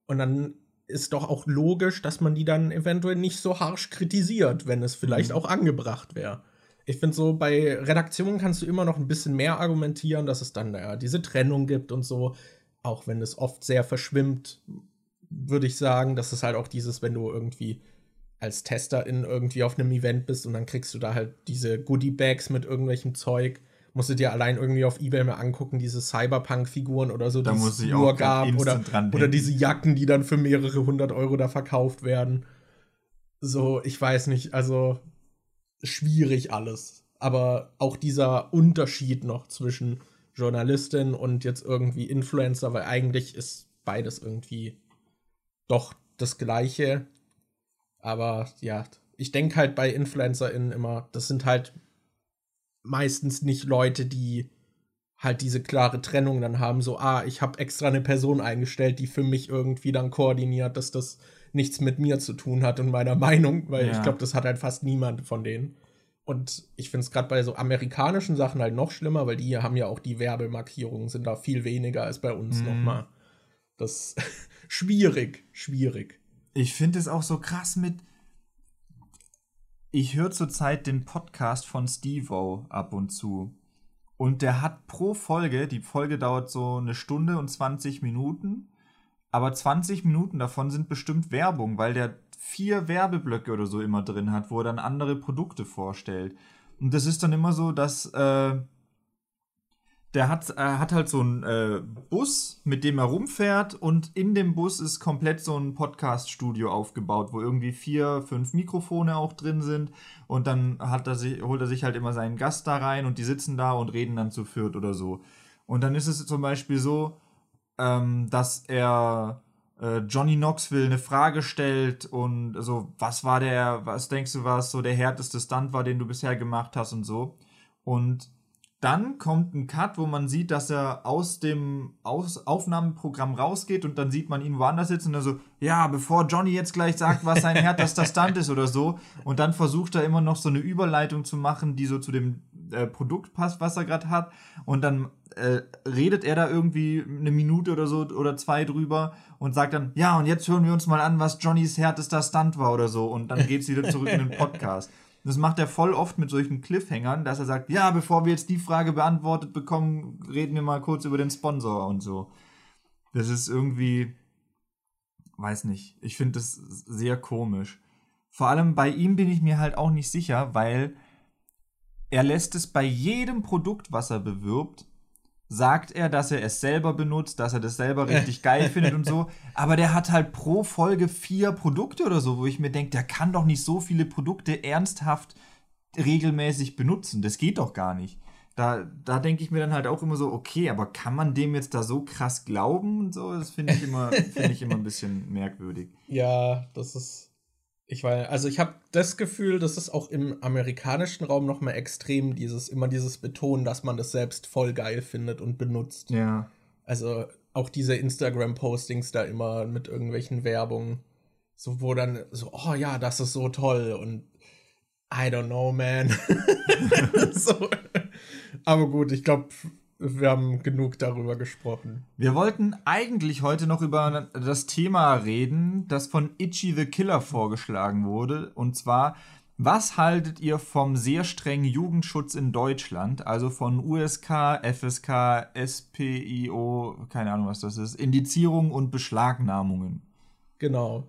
Und dann ist doch auch logisch, dass man die dann eventuell nicht so harsch kritisiert, wenn es vielleicht Mhm. auch angebracht wäre. Ich finde so, bei Redaktionen kannst du immer noch ein bisschen mehr argumentieren, dass es dann ja diese Trennung gibt und so. Auch wenn es oft sehr verschwimmt, würde ich sagen, dass es halt auch dieses, wenn du irgendwie als Testerin irgendwie auf einem Event bist und dann kriegst du da halt diese Goodie-Bags mit irgendwelchem Zeug. Musst du dir allein irgendwie auf Ebay mal angucken, diese Cyberpunk-Figuren oder so, die es nur gab. Oder, oder diese Jacken, die dann für mehrere hundert Euro da verkauft werden. So, ich weiß nicht, also schwierig alles. Aber auch dieser Unterschied noch zwischen Journalistin und jetzt irgendwie Influencer, weil eigentlich ist beides irgendwie doch das Gleiche. Aber ja, ich denke halt bei InfluencerInnen immer, das sind halt meistens nicht Leute, die halt diese klare Trennung dann haben, so, ah, ich habe extra eine Person eingestellt, die für mich irgendwie dann koordiniert, dass das nichts mit mir zu tun hat und meiner [LAUGHS] Meinung, weil ja. ich glaube, das hat halt fast niemand von denen. Und ich finde es gerade bei so amerikanischen Sachen halt noch schlimmer, weil die haben ja auch die Werbemarkierungen, sind da viel weniger als bei uns mhm. nochmal. Das [LAUGHS] schwierig, schwierig. Ich finde es auch so krass mit. Ich höre zurzeit den Podcast von Steve-O ab und zu. Und der hat pro Folge, die Folge dauert so eine Stunde und 20 Minuten, aber 20 Minuten davon sind bestimmt Werbung, weil der vier Werbeblöcke oder so immer drin hat, wo er dann andere Produkte vorstellt. Und das ist dann immer so, dass äh, der hat, äh, hat halt so einen äh, Bus, mit dem er rumfährt und in dem Bus ist komplett so ein Podcast-Studio aufgebaut, wo irgendwie vier, fünf Mikrofone auch drin sind und dann hat er sich, holt er sich halt immer seinen Gast da rein und die sitzen da und reden dann zu viert oder so. Und dann ist es zum Beispiel so, ähm, dass er äh, Johnny Knoxville eine Frage stellt und so, was war der, was denkst du, was so der härteste Stunt war, den du bisher gemacht hast und so. Und dann kommt ein Cut, wo man sieht, dass er aus dem aus Aufnahmeprogramm rausgeht und dann sieht man ihn woanders sitzen und er so, ja, bevor Johnny jetzt gleich sagt, was sein härtester Stunt ist oder so. Und dann versucht er immer noch so eine Überleitung zu machen, die so zu dem äh, Produkt passt, was er gerade hat. Und dann äh, redet er da irgendwie eine Minute oder so oder zwei drüber und sagt dann, ja, und jetzt hören wir uns mal an, was Johnnys härtester Stunt war oder so. Und dann geht's wieder zurück in den Podcast. Das macht er voll oft mit solchen Cliffhängern, dass er sagt, ja, bevor wir jetzt die Frage beantwortet bekommen, reden wir mal kurz über den Sponsor und so. Das ist irgendwie, weiß nicht, ich finde das sehr komisch. Vor allem bei ihm bin ich mir halt auch nicht sicher, weil er lässt es bei jedem Produkt, was er bewirbt, sagt er, dass er es selber benutzt, dass er das selber richtig geil findet und so. [LAUGHS] Aber der hat halt pro Folge vier Produkte oder so, wo ich mir denke, der kann doch nicht so viele Produkte ernsthaft regelmäßig benutzen. Das geht doch gar nicht. Da, da denke ich mir dann halt auch immer so, okay, aber kann man dem jetzt da so krass glauben und so? Das finde ich immer, finde ich immer ein bisschen [LAUGHS] merkwürdig. Ja, das ist ich weiß, also ich habe das Gefühl, das ist auch im amerikanischen Raum noch mal extrem dieses immer dieses Betonen, dass man das selbst voll geil findet und benutzt. Ja. Also auch diese Instagram Postings da immer mit irgendwelchen Werbungen, so wo dann so oh ja, das ist so toll und I don't know, man. [LAUGHS] so. Aber gut, ich glaube, wir haben genug darüber gesprochen. Wir wollten eigentlich heute noch über das Thema reden, das von Itchy the Killer vorgeschlagen wurde. Und zwar, was haltet ihr vom sehr strengen Jugendschutz in Deutschland? Also von USK, FSK, SPIO, keine Ahnung, was das ist, Indizierung und Beschlagnahmungen. Genau.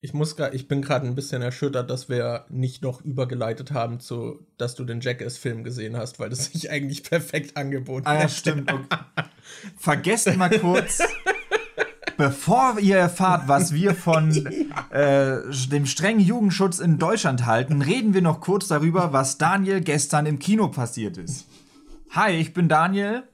Ich muss grad, ich bin gerade ein bisschen erschüttert, dass wir nicht noch übergeleitet haben zu, dass du den Jackass-Film gesehen hast, weil das sich eigentlich perfekt angeboten hat. Ah, ja, stimmt. Okay. Vergesst mal kurz, bevor ihr erfahrt, was wir von äh, dem strengen Jugendschutz in Deutschland halten, reden wir noch kurz darüber, was Daniel gestern im Kino passiert ist. Hi, ich bin Daniel.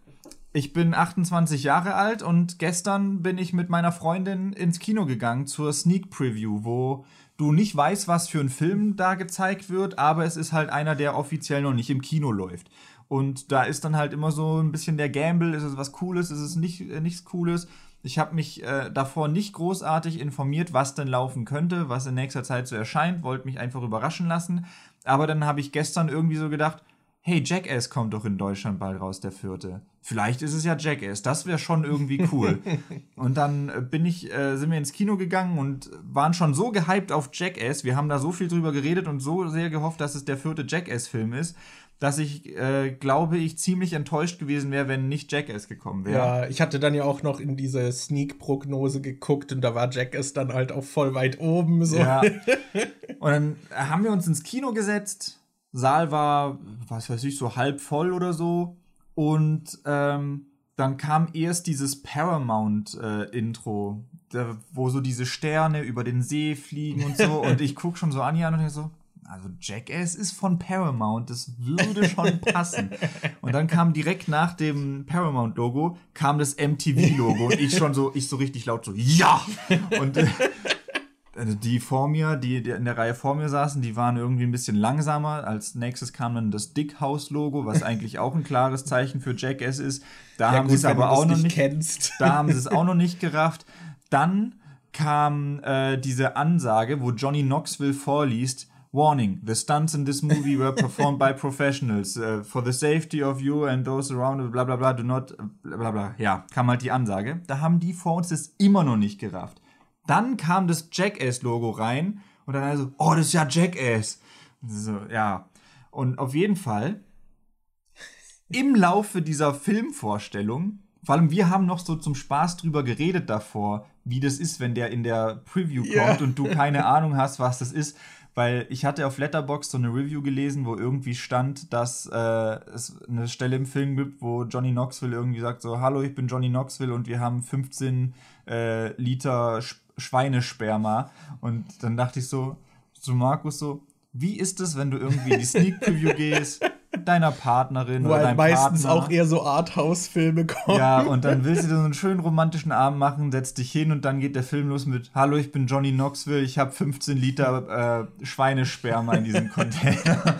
Ich bin 28 Jahre alt und gestern bin ich mit meiner Freundin ins Kino gegangen zur Sneak Preview, wo du nicht weißt, was für ein Film da gezeigt wird, aber es ist halt einer, der offiziell noch nicht im Kino läuft. Und da ist dann halt immer so ein bisschen der Gamble, ist es was Cooles, ist es nicht, äh, nichts Cooles. Ich habe mich äh, davor nicht großartig informiert, was denn laufen könnte, was in nächster Zeit so erscheint, wollte mich einfach überraschen lassen. Aber dann habe ich gestern irgendwie so gedacht, hey, Jackass kommt doch in Deutschland bald raus, der vierte. Vielleicht ist es ja Jackass, das wäre schon irgendwie cool. [LAUGHS] und dann äh, bin ich, äh, sind wir ins Kino gegangen und waren schon so gehypt auf Jackass. Wir haben da so viel drüber geredet und so sehr gehofft, dass es der vierte Jackass-Film ist, dass ich äh, glaube, ich ziemlich enttäuscht gewesen wäre, wenn nicht Jackass gekommen wäre. Ja, ich hatte dann ja auch noch in diese Sneak-Prognose geguckt und da war Jackass dann halt auch voll weit oben. So. Ja. [LAUGHS] Und dann haben wir uns ins Kino gesetzt Saal war, was weiß ich, so halb voll oder so. Und ähm, dann kam erst dieses Paramount-Intro, äh, wo so diese Sterne über den See fliegen und so. und ich gucke schon so Anja an und denke so, also Jackass ist von Paramount, das würde schon passen. und dann kam direkt nach dem Paramount-Logo, kam das MTV-Logo und ich schon so, ich so richtig laut so, ja! Und äh, also die vor mir, die, die in der Reihe vor mir saßen, die waren irgendwie ein bisschen langsamer. Als nächstes kam dann das Dick House Logo, was [LAUGHS] eigentlich auch ein klares Zeichen für Jackass ist. Da Ja, haben sie es aber auch noch nicht kennst. [LAUGHS] Da haben sie es [LAUGHS] auch noch nicht gerafft. Dann kam äh, diese Ansage, wo Johnny Knoxville vorliest. Warning, the stunts in this movie were performed by professionals. Uh, for the safety of you and those around, bla bla bla, do not, bla bla bla. Ja, kam halt die Ansage. Da haben die vor uns das immer noch nicht gerafft. Dann kam das Jackass-Logo rein und dann also, oh, das ist ja Jackass. So, ja. Und auf jeden Fall, im Laufe dieser Filmvorstellung, vor allem wir haben noch so zum Spaß drüber geredet davor, wie das ist, wenn der in der Preview kommt Ja. und du [LAUGHS] keine Ahnung hast, was das ist. Weil ich hatte auf Letterboxd so eine Review gelesen, wo irgendwie stand, dass äh, es eine Stelle im Film gibt, wo Johnny Knoxville irgendwie sagt so, hallo, ich bin Johnny Knoxville und wir haben 15 äh, Liter Sch Schweinesperma. Und dann dachte ich so, zu Markus so, wie ist es, wenn du irgendwie in die Sneak Preview [LAUGHS] gehst, deiner Partnerin Wo oder deinem meistens Partner. auch eher so Arthouse-Filme kommen. Ja, und dann willst du dir so einen schönen romantischen Abend machen, setzt dich hin und dann geht der Film los mit Hallo, ich bin Johnny Knoxville, ich habe 15 Liter äh, Schweinesperma in diesem [LAUGHS] Container.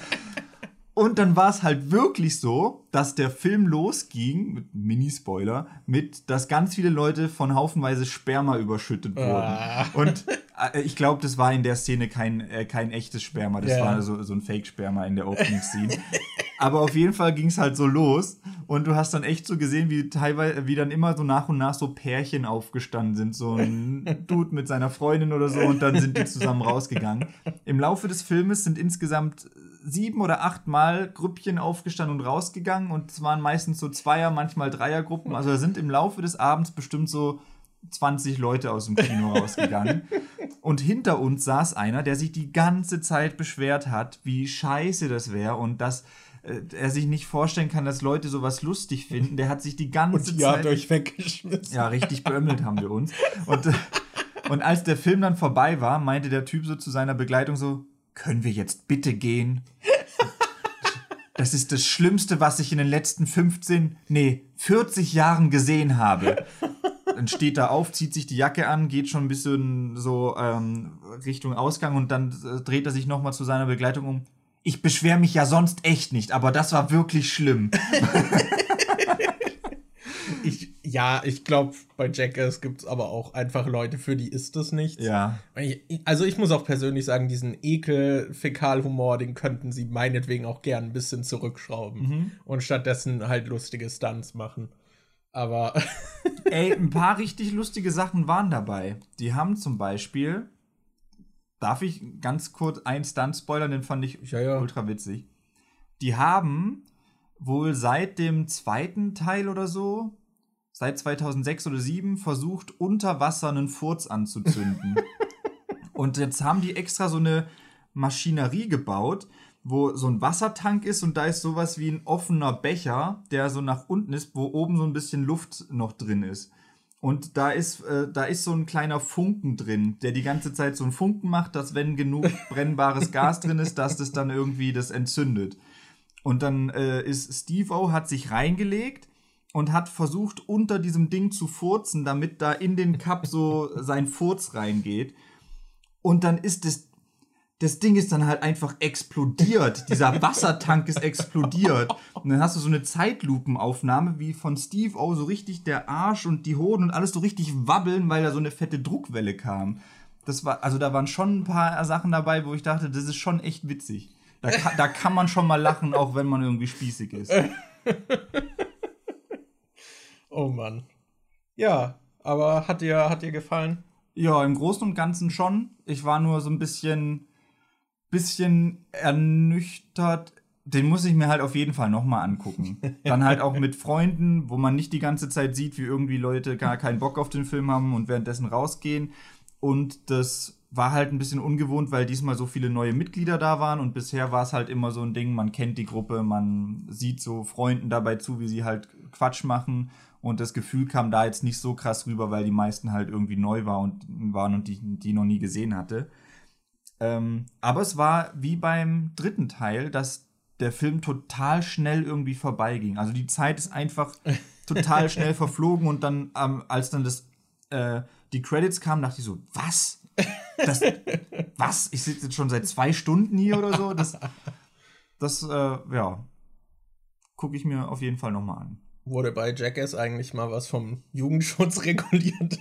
Und dann war es halt wirklich so, dass der Film losging, mit Mini-Spoiler, mit, dass ganz viele Leute von haufenweise Sperma überschüttet wurden. Ah. Und äh, ich glaube, das war in der Szene kein, äh, kein echtes Sperma, das Ja. war so, so ein Fake-Sperma in der Opening-Scene. Aber auf jeden Fall ging es halt so los und du hast dann echt so gesehen, wie teilweise, wie dann immer so nach und nach so Pärchen aufgestanden sind, so ein [LAUGHS] Dude mit seiner Freundin oder so und dann sind die zusammen rausgegangen. Im Laufe des Filmes sind insgesamt sieben oder acht Mal Grüppchen aufgestanden und rausgegangen und es waren meistens so Zweier, manchmal Dreiergruppen. Also da sind im Laufe des Abends bestimmt so 20 Leute aus dem Kino rausgegangen. [LAUGHS] Und hinter uns saß einer, der sich die ganze Zeit beschwert hat, wie scheiße das wäre und dass äh, er sich nicht vorstellen kann, dass Leute sowas lustig finden. Der hat sich die ganze Und habt Zeit. euch weggeschmissen. Ja, richtig beömmelt haben wir uns. Und, äh, und als der Film dann vorbei war, meinte der Typ so zu seiner Begleitung so, können wir jetzt bitte gehen? Das ist das Schlimmste, was ich in den letzten 15, nee, 40 Jahren gesehen habe. Dann steht er auf, zieht sich die Jacke an, geht schon ein bisschen so ähm, Richtung Ausgang und dann äh, dreht er sich nochmal zu seiner Begleitung um. Ich beschwere mich ja sonst echt nicht, aber das war wirklich schlimm. Ja, ich glaube, bei Jackass gibt es aber auch einfach Leute, für die ist das nichts. Ja. Also ich muss auch persönlich sagen, diesen Ekel-Fäkalhumor, den könnten sie meinetwegen auch gern ein bisschen zurückschrauben Mhm. und stattdessen halt lustige Stunts machen. Aber [LAUGHS] Ey, ein paar richtig lustige Sachen waren dabei. Die haben zum Beispiel, darf ich ganz kurz einen Stunt spoilern, den fand ich Ja, ja. ultra witzig. Die haben wohl seit dem zweiten Teil oder so, seit 2006 oder 2007, versucht, unter Wasser einen Furz anzuzünden. [LAUGHS] und jetzt haben die extra so eine Maschinerie gebaut, wo so ein Wassertank ist und da ist sowas wie ein offener Becher, der so nach unten ist, wo oben so ein bisschen Luft noch drin ist. Und da ist, äh, da ist so ein kleiner Funken drin, der die ganze Zeit so einen Funken macht, dass wenn genug [LAUGHS] brennbares Gas drin ist, dass das dann irgendwie das entzündet. Und dann äh, ist Steve-O hat sich reingelegt und hat versucht, unter diesem Ding zu furzen, damit da in den Cup so [LAUGHS] sein Furz reingeht. Und dann ist das, das Ding ist dann halt einfach explodiert. Dieser [LAUGHS] Wassertank ist explodiert. Und dann hast du so eine Zeitlupenaufnahme, wie von Steve O so richtig der Arsch und die Hoden und alles so richtig wabbeln, weil da so eine fette Druckwelle kam. Das war, also da waren schon ein paar Sachen dabei, wo ich dachte, das ist schon echt witzig. Da da kann man schon mal lachen, auch wenn man irgendwie spießig ist. [LAUGHS] oh Mann. Ja, aber hat dir, hat dir gefallen? Ja, im Großen und Ganzen schon. Ich war nur so ein bisschen, bisschen ernüchtert. Den muss ich mir halt auf jeden Fall nochmal angucken. [LAUGHS] Dann halt auch mit Freunden, wo man nicht die ganze Zeit sieht, wie irgendwie Leute gar keinen Bock auf den Film haben und währenddessen rausgehen. Und das war halt ein bisschen ungewohnt, weil diesmal so viele neue Mitglieder da waren und bisher war es halt immer so ein Ding, man kennt die Gruppe, man sieht so Freunden dabei zu, wie sie halt Quatsch machen und das Gefühl kam da jetzt nicht so krass rüber, weil die meisten halt irgendwie neu war und, waren und die, die noch nie gesehen hatte. Ähm, aber es war wie beim dritten Teil, dass der Film total schnell irgendwie vorbeiging. Also die Zeit ist einfach [LAUGHS] total schnell verflogen und dann, ähm, als dann das, äh, die Credits kamen, dachte ich so, was? Das, was? Ich sitze jetzt schon seit zwei Stunden hier oder so? Das, das äh, ja, gucke ich mir auf jeden Fall nochmal an. Wurde bei Jackass eigentlich mal was vom Jugendschutz [LAUGHS] reguliert?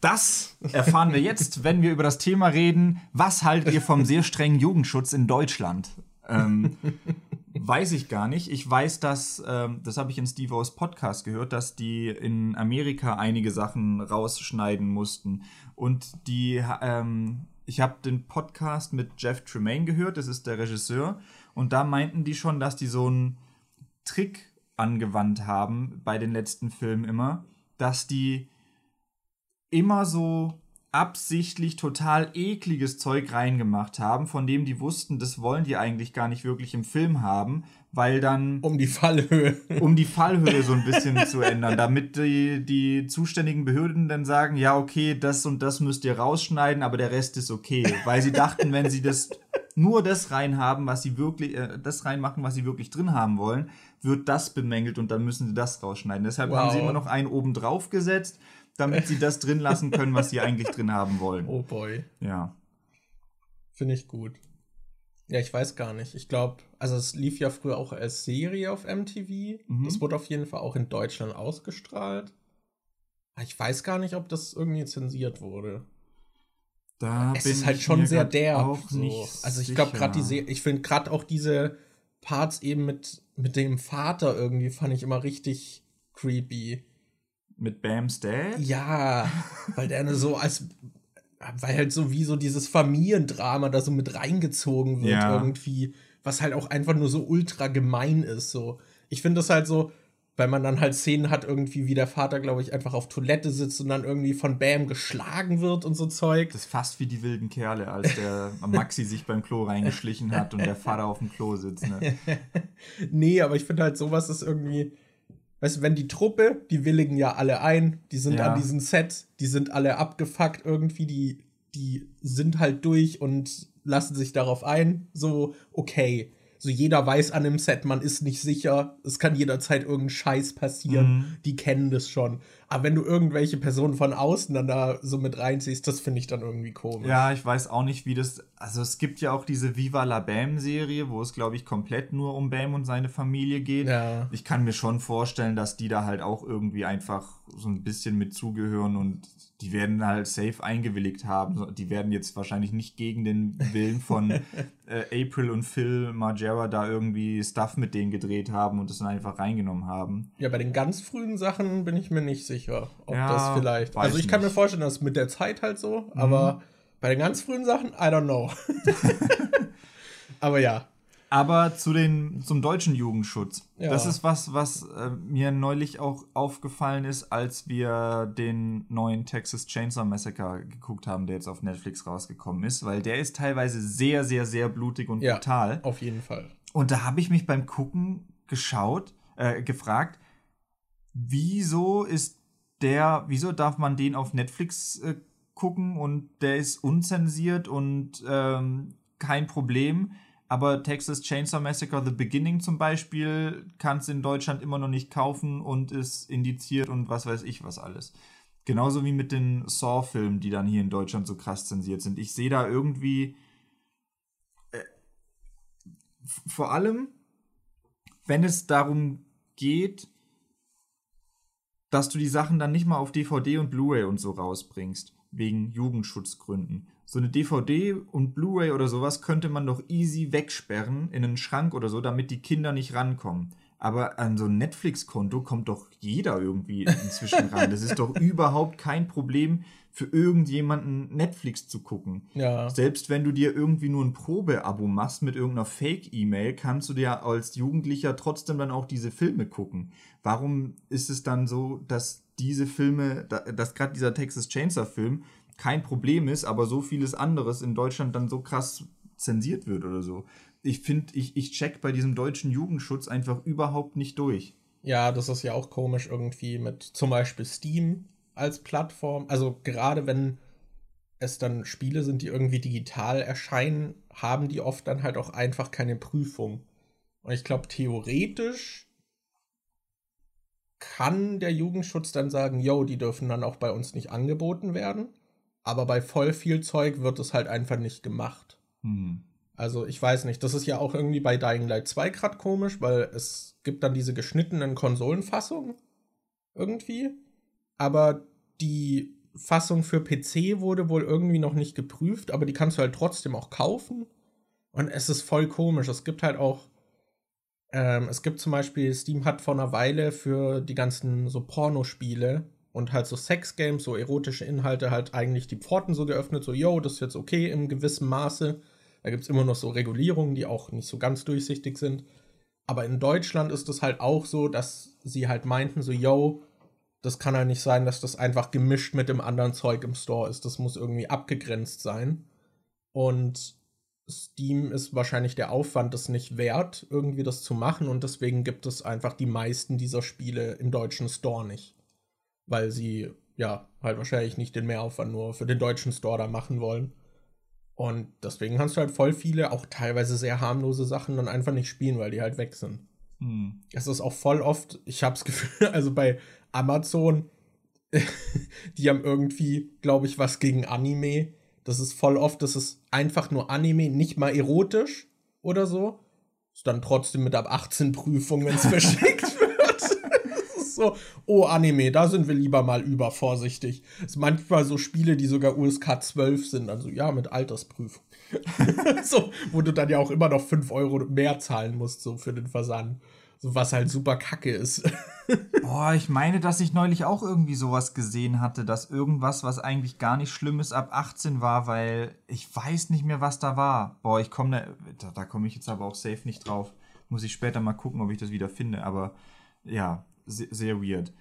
Das erfahren wir jetzt, wenn wir über das Thema reden. Was haltet ihr vom sehr strengen Jugendschutz in Deutschland? Ähm, weiß ich gar nicht. Ich weiß, dass, ähm, das habe ich in Steve O's Podcast gehört, dass die in Amerika einige Sachen rausschneiden mussten. Und die, ähm, ich habe den Podcast mit Jeff Tremaine gehört, das ist der Regisseur. Und da meinten die schon, dass die so einen Trick angewandt haben bei den letzten Filmen immer, dass die immer so absichtlich total ekliges Zeug reingemacht haben, von dem die wussten, das wollen die eigentlich gar nicht wirklich im Film haben, weil dann. Um die Fallhöhe. Um die Fallhöhe so ein bisschen zu ändern, damit die, die zuständigen Behörden dann sagen, ja, okay, das und das müsst ihr rausschneiden, aber der Rest ist okay. Weil sie dachten, wenn sie das nur das reinhaben, was sie wirklich, äh, das reinmachen, was sie wirklich drin haben wollen, wird das bemängelt und dann müssen sie das rausschneiden. Deshalb wow. haben sie immer noch einen oben drauf gesetzt damit sie das drin lassen können, was sie eigentlich drin haben wollen. Oh boy. Ja. Finde ich gut. Ja, ich weiß gar nicht. Ich glaube, also es lief ja früher auch als Serie auf MTV. Mhm. Das wurde auf jeden Fall auch in Deutschland ausgestrahlt. Ich weiß gar nicht, ob das irgendwie zensiert wurde. Da es ist halt schon sehr derb. So. Also ich glaube gerade diese, ich finde gerade auch diese Parts eben mit, mit dem Vater irgendwie fand ich immer richtig creepy. Mit Bams Dad? Ja, weil der so als. Weil halt so wie so dieses Familiendrama da so mit reingezogen wird ja. irgendwie, was halt auch einfach nur so ultra gemein ist. So. Ich finde das halt so, weil man dann halt Szenen hat, irgendwie, wie der Vater, glaube ich, einfach auf Toilette sitzt und dann irgendwie von Bam geschlagen wird und so Zeug. Das ist fast wie die wilden Kerle, als der [LAUGHS] Maxi sich beim Klo reingeschlichen hat und der Vater auf dem Klo sitzt. Ne? [LAUGHS] nee, aber ich finde halt, sowas ist irgendwie weißt du, wenn die Truppe, die willigen ja alle ein, die sind ja. an diesen Sets, die sind alle abgefuckt irgendwie, die, die sind halt durch und lassen sich darauf ein, so, okay. So jeder weiß an dem Set, man ist nicht sicher, es kann jederzeit irgendein Scheiß passieren, mhm. die kennen das schon. Aber wenn du irgendwelche Personen von außen dann da so mit reinziehst, das finde ich dann irgendwie komisch. Ja, ich weiß auch nicht, wie das. Also es gibt ja auch diese Viva la Bam-Serie, wo es, glaube ich, komplett nur um Bam und seine Familie geht. Ja. Ich kann mir schon vorstellen, dass die da halt auch irgendwie einfach so ein bisschen mit zugehören und die werden halt safe eingewilligt haben. Die werden jetzt wahrscheinlich nicht gegen den Willen von [LAUGHS] äh, April und Phil Margera da irgendwie Stuff mit denen gedreht haben und das dann einfach reingenommen haben. Ja, bei den ganz frühen Sachen bin ich mir nicht sicher ob ja, das vielleicht. Also ich kann nicht. mir vorstellen, dass mit der Zeit halt so, mhm. aber bei den ganz frühen Sachen, I don't know. [LAUGHS] [LAUGHS] aber ja. Aber zu den, zum deutschen Jugendschutz. Ja. Das ist was, was äh, mir neulich auch aufgefallen ist, als wir den neuen Texas Chainsaw Massacre geguckt haben, der jetzt auf Netflix rausgekommen ist, weil der ist teilweise sehr, sehr, sehr blutig und ja, brutal. Auf jeden Fall. Und da habe ich mich beim Gucken geschaut, äh, gefragt, wieso ist der, wieso darf man den auf Netflix äh, gucken und der ist unzensiert und ähm, kein Problem. Aber Texas Chainsaw Massacre The Beginning zum Beispiel kannst du in Deutschland immer noch nicht kaufen und ist indiziert und was weiß ich was alles. Genauso wie mit den Saw-Filmen, die dann hier in Deutschland so krass zensiert sind. Ich sehe da irgendwie äh, vor allem, wenn es darum geht, dass du die Sachen dann nicht mal auf DVD und Blu-ray und so rausbringst, wegen Jugendschutzgründen. So eine DVD und Blu-ray oder sowas könnte man doch easy wegsperren in einen Schrank oder so, damit die Kinder nicht rankommen. Aber an so ein Netflix-Konto kommt doch jeder irgendwie inzwischen rein. Das ist doch [LAUGHS] überhaupt kein Problem, für irgendjemanden Netflix zu gucken. Ja. Selbst wenn du dir irgendwie nur ein Probeabo machst mit irgendeiner Fake-E-Mail, kannst du dir als Jugendlicher trotzdem dann auch diese Filme gucken. Warum ist es dann so, dass diese Filme, dass gerade dieser Texas Chainsaw-Film kein Problem ist, aber so vieles anderes in Deutschland dann so krass zensiert wird oder so? Ich finde, ich, ich check bei diesem deutschen Jugendschutz einfach überhaupt nicht durch. Ja, das ist ja auch komisch irgendwie mit zum Beispiel Steam als Plattform. Also gerade wenn es dann Spiele sind, die irgendwie digital erscheinen, haben die oft dann halt auch einfach keine Prüfung. Und ich glaube, theoretisch kann der Jugendschutz dann sagen, yo, die dürfen dann auch bei uns nicht angeboten werden. Aber bei voll viel Zeug wird es halt einfach nicht gemacht. Hm. Also ich weiß nicht, das ist ja auch irgendwie bei Dying Light 2 gerade komisch, weil es gibt dann diese geschnittenen Konsolenfassungen irgendwie, aber die Fassung für PC wurde wohl irgendwie noch nicht geprüft, aber die kannst du halt trotzdem auch kaufen. Und es ist voll komisch. Es gibt halt auch, ähm, es gibt zum Beispiel, Steam hat vor einer Weile für die ganzen so Pornospiele und halt so Sexgames, so erotische Inhalte halt eigentlich die Pforten so geöffnet, so, yo, das ist jetzt okay im gewissen Maße. Da gibt es immer noch so Regulierungen, die auch nicht so ganz durchsichtig sind. Aber in Deutschland ist es halt auch so, dass sie halt meinten, so, yo, das kann halt nicht sein, dass das einfach gemischt mit dem anderen Zeug im Store ist. Das muss irgendwie abgegrenzt sein. Und Steam ist wahrscheinlich der Aufwand das nicht wert, irgendwie das zu machen. Und deswegen gibt es einfach die meisten dieser Spiele im deutschen Store nicht. Weil sie ja halt wahrscheinlich nicht den Mehraufwand nur für den deutschen Store da machen wollen. Und deswegen kannst du halt voll viele, auch teilweise sehr harmlose Sachen dann einfach nicht spielen, weil die halt weg sind. Hm. Es ist auch voll oft, ich hab's [LAUGHS] Gefühl, also bei Amazon, [LAUGHS] die haben irgendwie, glaube ich, was gegen Anime. Das ist voll oft, das ist einfach nur Anime, nicht mal erotisch oder so. Ist dann trotzdem mit ab 18 Prüfung, wenn es [LAUGHS] verschickt so, oh Anime, da sind wir lieber mal übervorsichtig. Es sind manchmal so Spiele, die sogar USK 12 sind, also ja, mit Altersprüfung. [LAUGHS] so, wo du dann ja auch immer noch 5 Euro mehr zahlen musst, so für den Versand. So, was halt super kacke ist. [LAUGHS] Boah, ich meine, dass ich neulich auch irgendwie sowas gesehen hatte, dass irgendwas, was eigentlich gar nicht schlimm ist, ab 18 war, weil ich weiß nicht mehr, was da war. Boah, ich komme da, da komme ich jetzt aber auch safe nicht drauf. Muss ich später mal gucken, ob ich das wieder finde, aber ja, sehr, sehr weird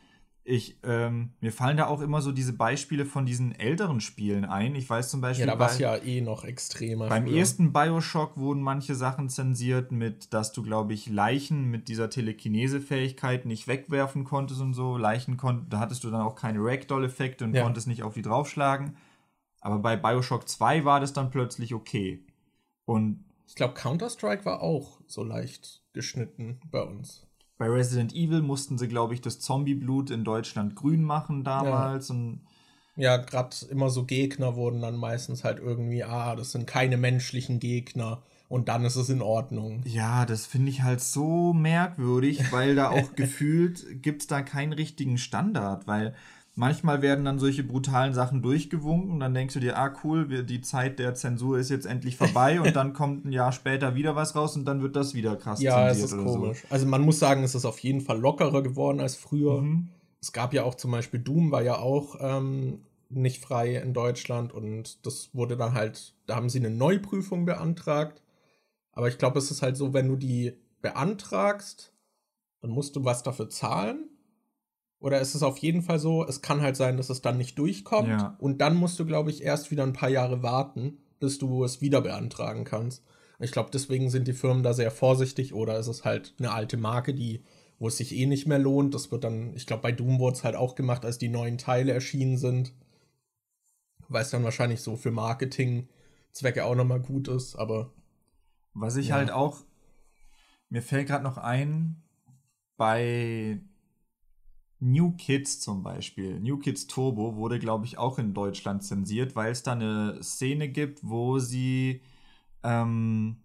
ich, ähm, mir fallen da auch immer so diese Beispiele von diesen älteren Spielen ein. Ich weiß zum Beispiel. Ja, da war es ja eh noch extremer. Beim früher. ersten Bioshock wurden manche Sachen zensiert, mit, dass du, glaube ich, Leichen mit dieser Telekinese-Fähigkeit nicht wegwerfen konntest und so. Leichen konntest, da hattest du dann auch keine Ragdoll-Effekte und ja. konntest nicht auf die draufschlagen. Aber bei Bioshock 2 war das dann plötzlich okay. Und. Ich glaube, Counter-Strike war auch so leicht geschnitten bei uns. Bei Resident Evil mussten sie, glaube ich, das Zombie-Blut in Deutschland grün machen damals. Ja. Und ja, gerade immer so Gegner wurden dann meistens halt irgendwie, ah, das sind keine menschlichen Gegner und dann ist es in Ordnung. Ja, das finde ich halt so merkwürdig, weil da auch [LAUGHS] gefühlt gibt es da keinen richtigen Standard, weil Manchmal werden dann solche brutalen Sachen durchgewunken und dann denkst du dir, ah cool, wir, die Zeit der Zensur ist jetzt endlich vorbei und dann [LAUGHS] kommt ein Jahr später wieder was raus und dann wird das wieder krass ja, zensiert. Ja, es ist komisch. So. Also man muss sagen, es ist auf jeden Fall lockerer geworden als früher. Mhm. Es gab ja auch zum Beispiel Doom war ja auch ähm, nicht frei in Deutschland und das wurde dann halt, da haben sie eine Neuprüfung beantragt. Aber ich glaube, es ist halt so, wenn du die beantragst, dann musst du was dafür zahlen oder ist es auf jeden Fall so, es kann halt sein, dass es dann nicht durchkommt. Ja. Und dann musst du, glaube ich, erst wieder ein paar Jahre warten, bis du es wieder beantragen kannst. Ich glaube, deswegen sind die Firmen da sehr vorsichtig. Oder ist es halt eine alte Marke, die, wo es sich eh nicht mehr lohnt. Das wird dann, ich glaube, bei Doom wurde es halt auch gemacht, als die neuen Teile erschienen sind. Weil es dann wahrscheinlich so für Marketingzwecke auch nochmal gut ist, aber. Was ich ja. halt auch. Mir fällt gerade noch ein, bei New Kids zum Beispiel, New Kids Turbo wurde, glaube ich, auch in Deutschland zensiert, weil es da eine Szene gibt, wo sie, ähm,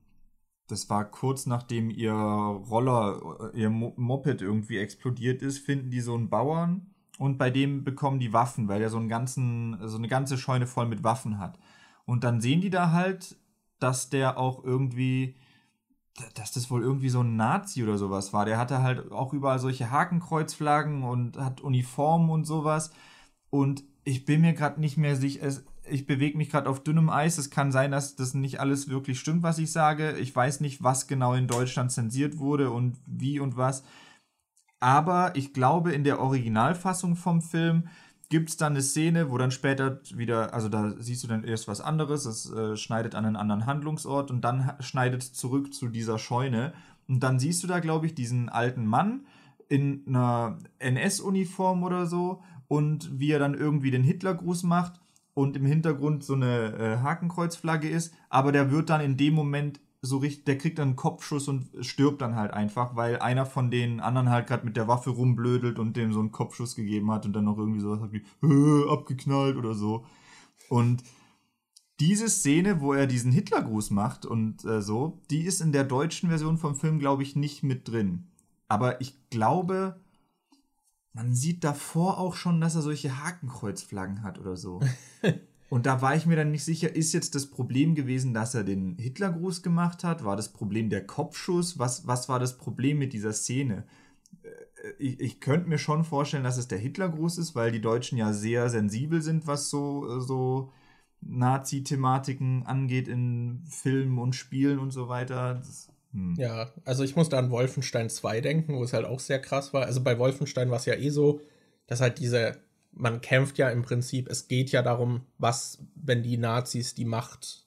das war kurz nachdem ihr Roller, ihr Moped irgendwie explodiert ist, finden die so einen Bauern und bei dem bekommen die Waffen, weil er so einen ganzen, so eine ganze Scheune voll mit Waffen hat. Und dann sehen die da halt, dass der auch irgendwie dass das wohl irgendwie so ein Nazi oder sowas war. Der hatte halt auch überall solche Hakenkreuzflaggen und hat Uniformen und sowas. Und ich bin mir gerade nicht mehr sicher, ich bewege mich gerade auf dünnem Eis. Es kann sein, dass das nicht alles wirklich stimmt, was ich sage. Ich weiß nicht, was genau in Deutschland zensiert wurde und wie und was. Aber ich glaube, in der Originalfassung vom Film gibt es dann eine Szene, wo dann später wieder, also da siehst du dann erst was anderes, es äh, schneidet an einen anderen Handlungsort und dann schneidet zurück zu dieser Scheune. Und dann siehst du da, glaube ich, diesen alten Mann in einer NS-Uniform oder so und wie er dann irgendwie den Hitlergruß macht und im Hintergrund so eine äh, Hakenkreuzflagge ist, aber der wird dann in dem Moment so richtig, der kriegt dann einen Kopfschuss und stirbt dann halt einfach, weil einer von den anderen halt gerade mit der Waffe rumblödelt und dem so einen Kopfschuss gegeben hat und dann noch irgendwie sowas hat wie abgeknallt oder so. Und diese Szene, wo er diesen Hitlergruß macht und äh, so, die ist in der deutschen Version vom Film, glaube ich, nicht mit drin. Aber ich glaube, man sieht davor auch schon, dass er solche Hakenkreuzflaggen hat oder so. [LAUGHS] Und da war ich mir dann nicht sicher, ist jetzt das Problem gewesen, dass er den Hitlergruß gemacht hat? War das Problem der Kopfschuss? Was, was war das Problem mit dieser Szene? Äh, ich, ich könnte mir schon vorstellen, dass es der Hitlergruß ist, weil die Deutschen ja sehr sensibel sind, was so, so Nazi-Thematiken angeht in Filmen und Spielen und so weiter. Das, hm. Ja, also ich muss da an Wolfenstein 2 denken, wo es halt auch sehr krass war. Also bei Wolfenstein war es ja eh so, dass halt diese, man kämpft ja im Prinzip, es geht ja darum, was, wenn die Nazis die Macht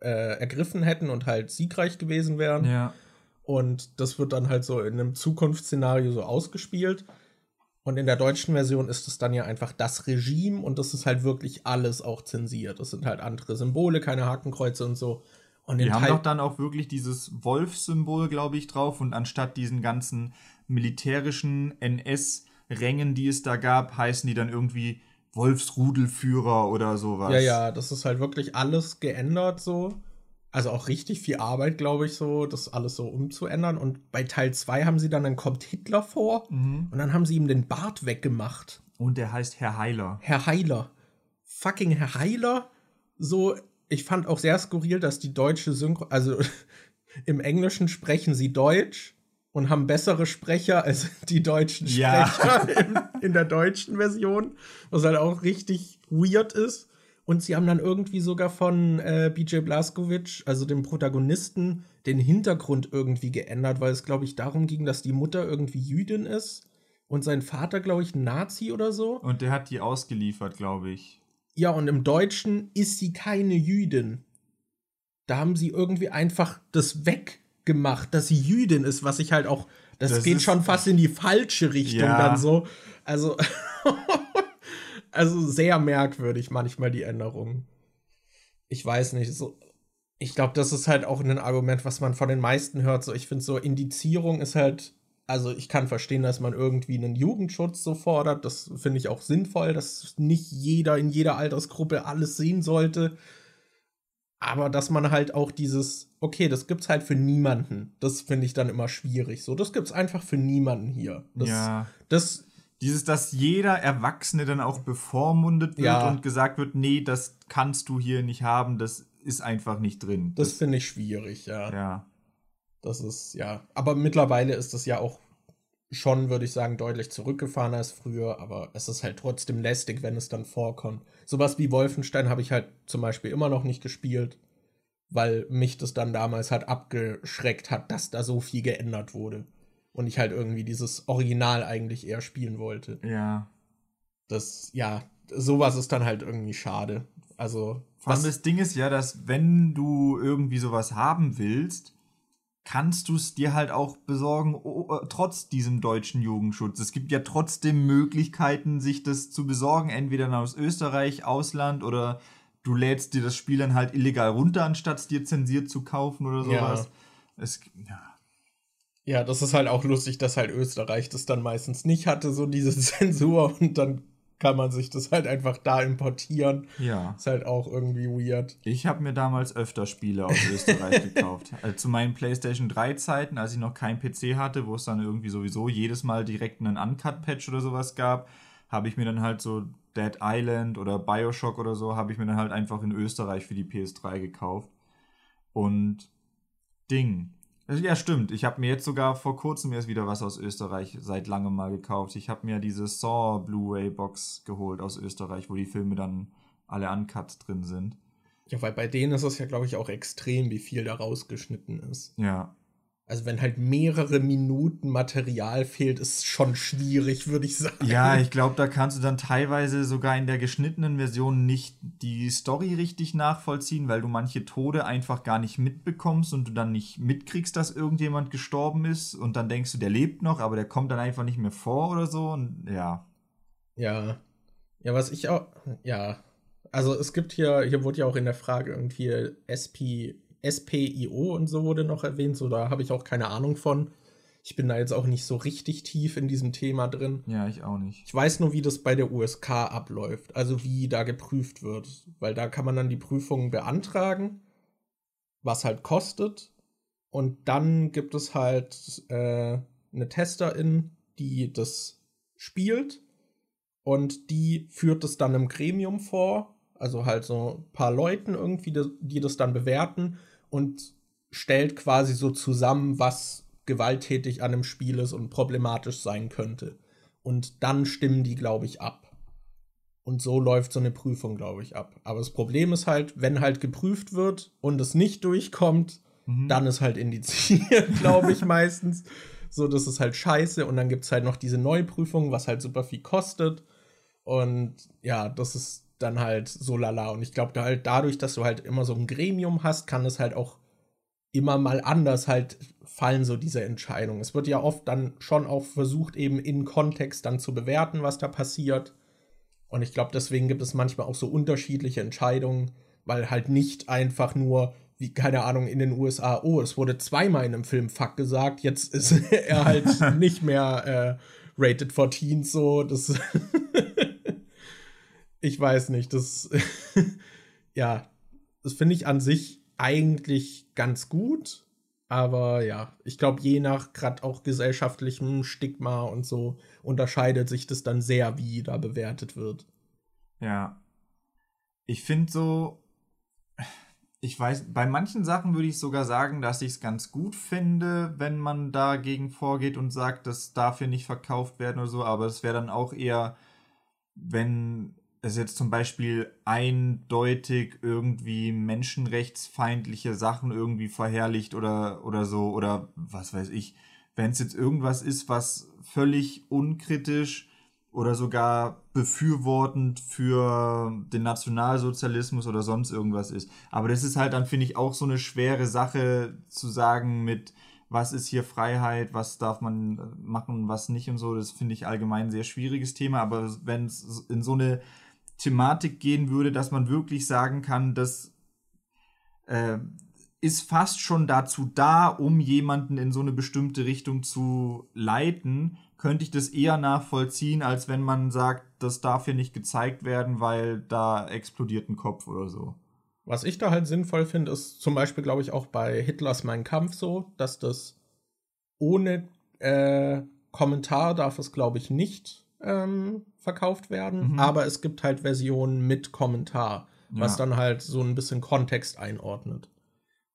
äh, ergriffen hätten und halt siegreich gewesen wären. Ja. Und das wird dann halt so in einem Zukunftsszenario so ausgespielt. Und in der deutschen Version ist es dann ja einfach das Regime und das ist halt wirklich alles auch zensiert. Das sind halt andere Symbole, keine Hakenkreuze und so. Und die haben doch dann auch wirklich dieses Wolf-Symbol, glaube ich, drauf und anstatt diesen ganzen militärischen NS-Rängen, die es da gab, heißen die dann irgendwie Wolfsrudelführer oder sowas. Ja, ja, das ist halt wirklich alles geändert so. Also auch richtig viel Arbeit, glaube ich, so, das alles so umzuändern. Und bei Teil 2 haben sie dann, dann kommt Hitler vor mhm. und dann haben sie ihm den Bart weggemacht. Und der heißt Herr Heiler. Herr Heiler. Fucking Herr Heiler. So, ich fand auch sehr skurril, dass die deutsche Synchro, also [LAUGHS] im Englischen sprechen sie Deutsch und haben bessere Sprecher als [LAUGHS] die deutschen Sprecher ja. [LAUGHS] in, in der deutschen Version, was halt auch richtig weird ist. Und sie haben dann irgendwie sogar von äh, BJ Blazkowicz, also dem Protagonisten, den Hintergrund irgendwie geändert, weil es, glaube ich, darum ging, dass die Mutter irgendwie Jüdin ist und sein Vater, glaube ich, ein Nazi oder so. Und der hat die ausgeliefert, glaube ich. Ja, und im Deutschen ist sie keine Jüdin. Da haben sie irgendwie einfach das weggemacht, dass sie Jüdin ist, was ich halt auch. Das, das geht schon fast in die falsche Richtung ja. dann so. Also. [LAUGHS] also sehr merkwürdig manchmal die Änderungen. Ich weiß nicht, so. Ich glaube, das ist halt auch ein Argument, was man von den meisten hört. So, ich finde so, Indizierung ist halt, also ich kann verstehen, dass man irgendwie einen Jugendschutz so fordert. Das finde ich auch sinnvoll, dass nicht jeder in jeder Altersgruppe alles sehen sollte. Aber dass man halt auch dieses, okay, das gibt's halt für niemanden. Das finde ich dann immer schwierig. So, das gibt's einfach für niemanden hier. Das, ja. Das dieses, dass jeder Erwachsene dann auch bevormundet wird ja. und gesagt wird, nee, das kannst du hier nicht haben, das ist einfach nicht drin. Das, das finde ich schwierig, ja. Ja. Das ist, ja. Aber mittlerweile ist das ja auch schon, würde ich sagen, deutlich zurückgefahren als früher, aber es ist halt trotzdem lästig, wenn es dann vorkommt. Sowas wie Wolfenstein habe ich halt zum Beispiel immer noch nicht gespielt, weil mich das dann damals halt abgeschreckt hat, dass da so viel geändert wurde und ich halt irgendwie dieses Original eigentlich eher spielen wollte. Ja. Das, ja, sowas ist dann halt irgendwie schade. Also. Vor allem das Ding ist ja, dass wenn du irgendwie sowas haben willst, kannst du es dir halt auch besorgen, oh, trotz diesem deutschen Jugendschutz. Es gibt ja trotzdem Möglichkeiten, sich das zu besorgen, entweder aus Österreich, Ausland oder du lädst dir das Spiel dann halt illegal runter, anstatt es dir zensiert zu kaufen oder sowas. Ja. Es, ja. Ja, das ist halt auch lustig, dass halt Österreich das dann meistens nicht hatte, so diese [LAUGHS] Zensur und dann kann man sich das halt einfach da importieren. Ja. Ist halt auch irgendwie weird. Ich habe mir damals öfter Spiele aus Österreich [LAUGHS] gekauft. Also zu meinen PlayStation 3 Zeiten, als ich noch keinen PC hatte, wo es dann irgendwie sowieso jedes Mal direkt einen Uncut-Patch oder sowas gab, habe ich mir dann halt so Dead Island oder Bioshock oder so, habe ich mir dann halt einfach in Österreich für die PS3 gekauft. Und Ding. Ja, stimmt. Ich habe mir jetzt sogar vor kurzem erst wieder was aus Österreich seit langem mal gekauft. Ich habe mir diese Saw Blu-ray-Box geholt aus Österreich, wo die Filme dann alle uncut drin sind. Ja, weil bei denen ist es ja, glaube ich, auch extrem, wie viel da rausgeschnitten ist. Ja. Also wenn halt mehrere Minuten Material fehlt, ist schon schwierig, würde ich sagen. Ja, [LAUGHS] ich glaube, da kannst du dann teilweise sogar in der geschnittenen Version nicht die Story richtig nachvollziehen, weil du manche Tode einfach gar nicht mitbekommst und du dann nicht mitkriegst, dass irgendjemand gestorben ist und dann denkst du, der lebt noch, aber der kommt dann einfach nicht mehr vor oder so und ja. Ja. Ja, was ich auch, ja. Also es gibt hier, hier wurde ja auch in der Frage irgendwie SP SPIO und so wurde noch erwähnt, so da habe ich auch keine Ahnung von. Ich bin da jetzt auch nicht so richtig tief in diesem Thema drin. Ja, ich auch nicht. Ich weiß nur, wie das bei der USK abläuft, also wie da geprüft wird, weil da kann man dann die Prüfungen beantragen, was halt kostet und dann gibt es halt äh, eine Testerin, die das spielt und die führt es dann im Gremium vor, also halt so ein paar Leuten irgendwie, die das dann bewerten und stellt quasi so zusammen, was gewalttätig an dem Spiel ist und problematisch sein könnte. Und dann stimmen die, glaube ich, ab. Und so läuft so eine Prüfung, glaube ich, ab. Aber das Problem ist halt, wenn halt geprüft wird und es nicht durchkommt, mhm. dann ist halt indiziert, [LAUGHS] glaube ich, meistens. So, das ist halt scheiße. Und dann gibt es halt noch diese Neuprüfung, was halt super viel kostet. Und ja, das ist dann halt so lala. Und ich glaube, da halt dadurch, dass du halt immer so ein Gremium hast, kann es halt auch immer mal anders halt fallen, so diese Entscheidungen. Es wird ja oft dann schon auch versucht, eben in Kontext dann zu bewerten, was da passiert. Und ich glaube, deswegen gibt es manchmal auch so unterschiedliche Entscheidungen, weil halt nicht einfach nur, wie, keine Ahnung, in den USA, oh, es wurde zweimal in einem Film Fuck gesagt, jetzt ist [LAUGHS] er halt [LAUGHS] nicht mehr äh, rated for Teens, so, das. [LAUGHS] ich weiß nicht, das. [LAUGHS] ja, das finde ich an sich eigentlich ganz gut. Aber ja, ich glaube, je nach gerade auch gesellschaftlichem Stigma und so unterscheidet sich das dann sehr, wie da bewertet wird. Ja. Ich finde so, ich weiß, bei manchen Sachen würde ich sogar sagen, dass ich es ganz gut finde, wenn man dagegen vorgeht und sagt, das darf hier nicht verkauft werden oder so, aber es wäre dann auch eher, wenn es jetzt zum Beispiel eindeutig irgendwie menschenrechtsfeindliche Sachen irgendwie verherrlicht oder, oder so, oder was weiß ich, wenn es jetzt irgendwas ist, was völlig unkritisch oder sogar befürwortend für den Nationalsozialismus oder sonst irgendwas ist. Aber das ist halt dann, finde ich, auch so eine schwere Sache zu sagen mit, was ist hier Freiheit, was darf man machen, was nicht und so. Das finde ich allgemein ein sehr schwieriges Thema. Aber wenn es in so eine Thematik gehen würde, dass man wirklich sagen kann, das äh, ist fast schon dazu da, um jemanden in so eine bestimmte Richtung zu leiten, könnte ich das eher nachvollziehen, als wenn man sagt, das darf hier nicht gezeigt werden, weil da explodiert ein Kopf oder so. Was ich da halt sinnvoll finde, ist zum Beispiel, glaube ich, auch bei Hitlers Mein Kampf so, dass das ohne äh, Kommentar darf es, glaube ich, nicht ähm, verkauft werden, mhm. aber es gibt halt Versionen mit Kommentar, ja. was dann halt so ein bisschen Kontext einordnet.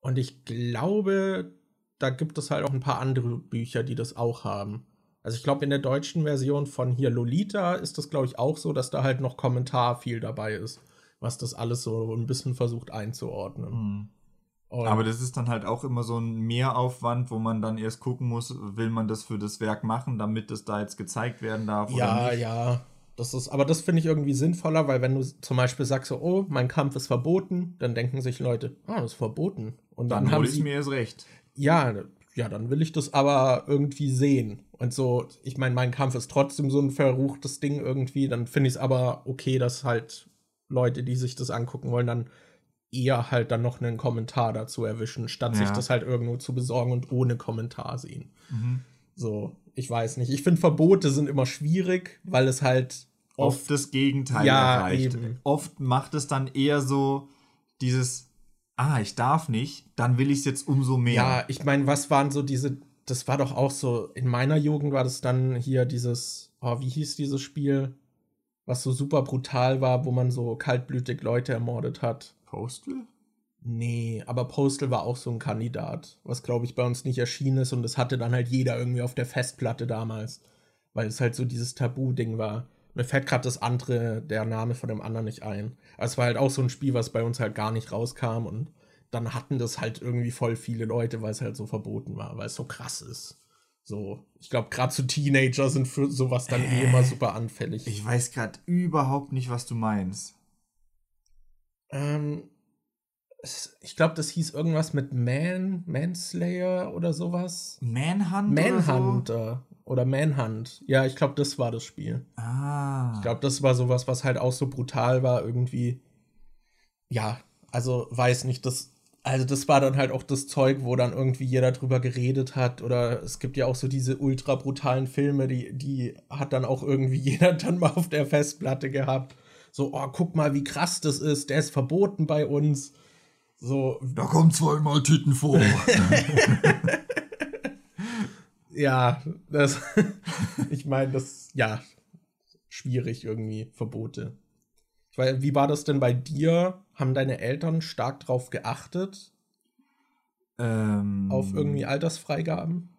Und ich glaube, da gibt es halt auch ein paar andere Bücher, die das auch haben. Also ich glaube, in der deutschen Version von hier Lolita ist das, glaube ich, auch so, dass da halt noch Kommentar viel dabei ist, was das alles so ein bisschen versucht einzuordnen. Mhm. Aber das ist dann halt auch immer so ein Mehraufwand, wo man dann erst gucken muss, will man das für das Werk machen, damit es da jetzt gezeigt werden darf ja, oder nicht. Ja, ja. Das ist, aber das finde ich irgendwie sinnvoller, weil wenn du zum Beispiel sagst, so, oh, mein Kampf ist verboten, dann denken sich Leute, ah, das ist verboten. Und dann, dann haben sie mir erst recht. Ja, ja, dann will ich das aber irgendwie sehen. Und so, ich meine, mein Kampf ist trotzdem so ein verruchtes Ding irgendwie. Dann finde ich es aber okay, dass halt Leute, die sich das angucken wollen, dann eher halt dann noch einen Kommentar dazu erwischen, statt ja. sich das halt irgendwo zu besorgen und ohne Kommentar sehen. Mhm. So, ich weiß nicht. Ich finde, Verbote sind immer schwierig, weil es halt oft, oft das Gegenteil ja, erreicht. Eben. Oft macht es dann eher so dieses, ah, ich darf nicht, dann will ich es jetzt umso mehr. Ja, ich meine, was waren so diese, das war doch auch so, in meiner Jugend war das dann hier dieses, oh, wie hieß dieses Spiel, was so super brutal war, wo man so kaltblütig Leute ermordet hat. Postal? Nee, aber Postal war auch so ein Kandidat, was glaube ich bei uns nicht erschienen ist und das hatte dann halt jeder irgendwie auf der Festplatte damals, weil es halt so dieses Tabu-Ding war. Mir fällt gerade das andere, der Name von dem anderen nicht ein. Aber es war halt auch so ein Spiel, was bei uns halt gar nicht rauskam und dann hatten das halt irgendwie voll viele Leute, weil es halt so verboten war, weil es so krass ist. So, ich glaube, gerade so Teenager sind für sowas dann äh, eh immer super anfällig. Ich weiß gerade überhaupt nicht, was du meinst. Ähm, ich glaube, das hieß irgendwas mit Man, Manslayer oder sowas. Manhunt? Manhunter oder, oder Manhunt. Ja, ich glaube, das war das Spiel. Ah. Ich glaube, das war sowas, was halt auch so brutal war, irgendwie. Ja, also weiß nicht, das Also das war dann halt auch das Zeug, wo dann irgendwie jeder drüber geredet hat. Oder es gibt ja auch so diese ultra brutalen Filme, die, die hat dann auch irgendwie [LAUGHS] jeder dann mal auf der Festplatte gehabt. So, oh, guck mal, wie krass das ist, der ist verboten bei uns. So. Da kommen zweimal Titten vor. [LAUGHS] ja, das, [LAUGHS] ich meine, das, ja, schwierig irgendwie, Verbote. Weil, wie war das denn bei dir? Haben deine Eltern stark drauf geachtet? Ähm, auf irgendwie Altersfreigaben?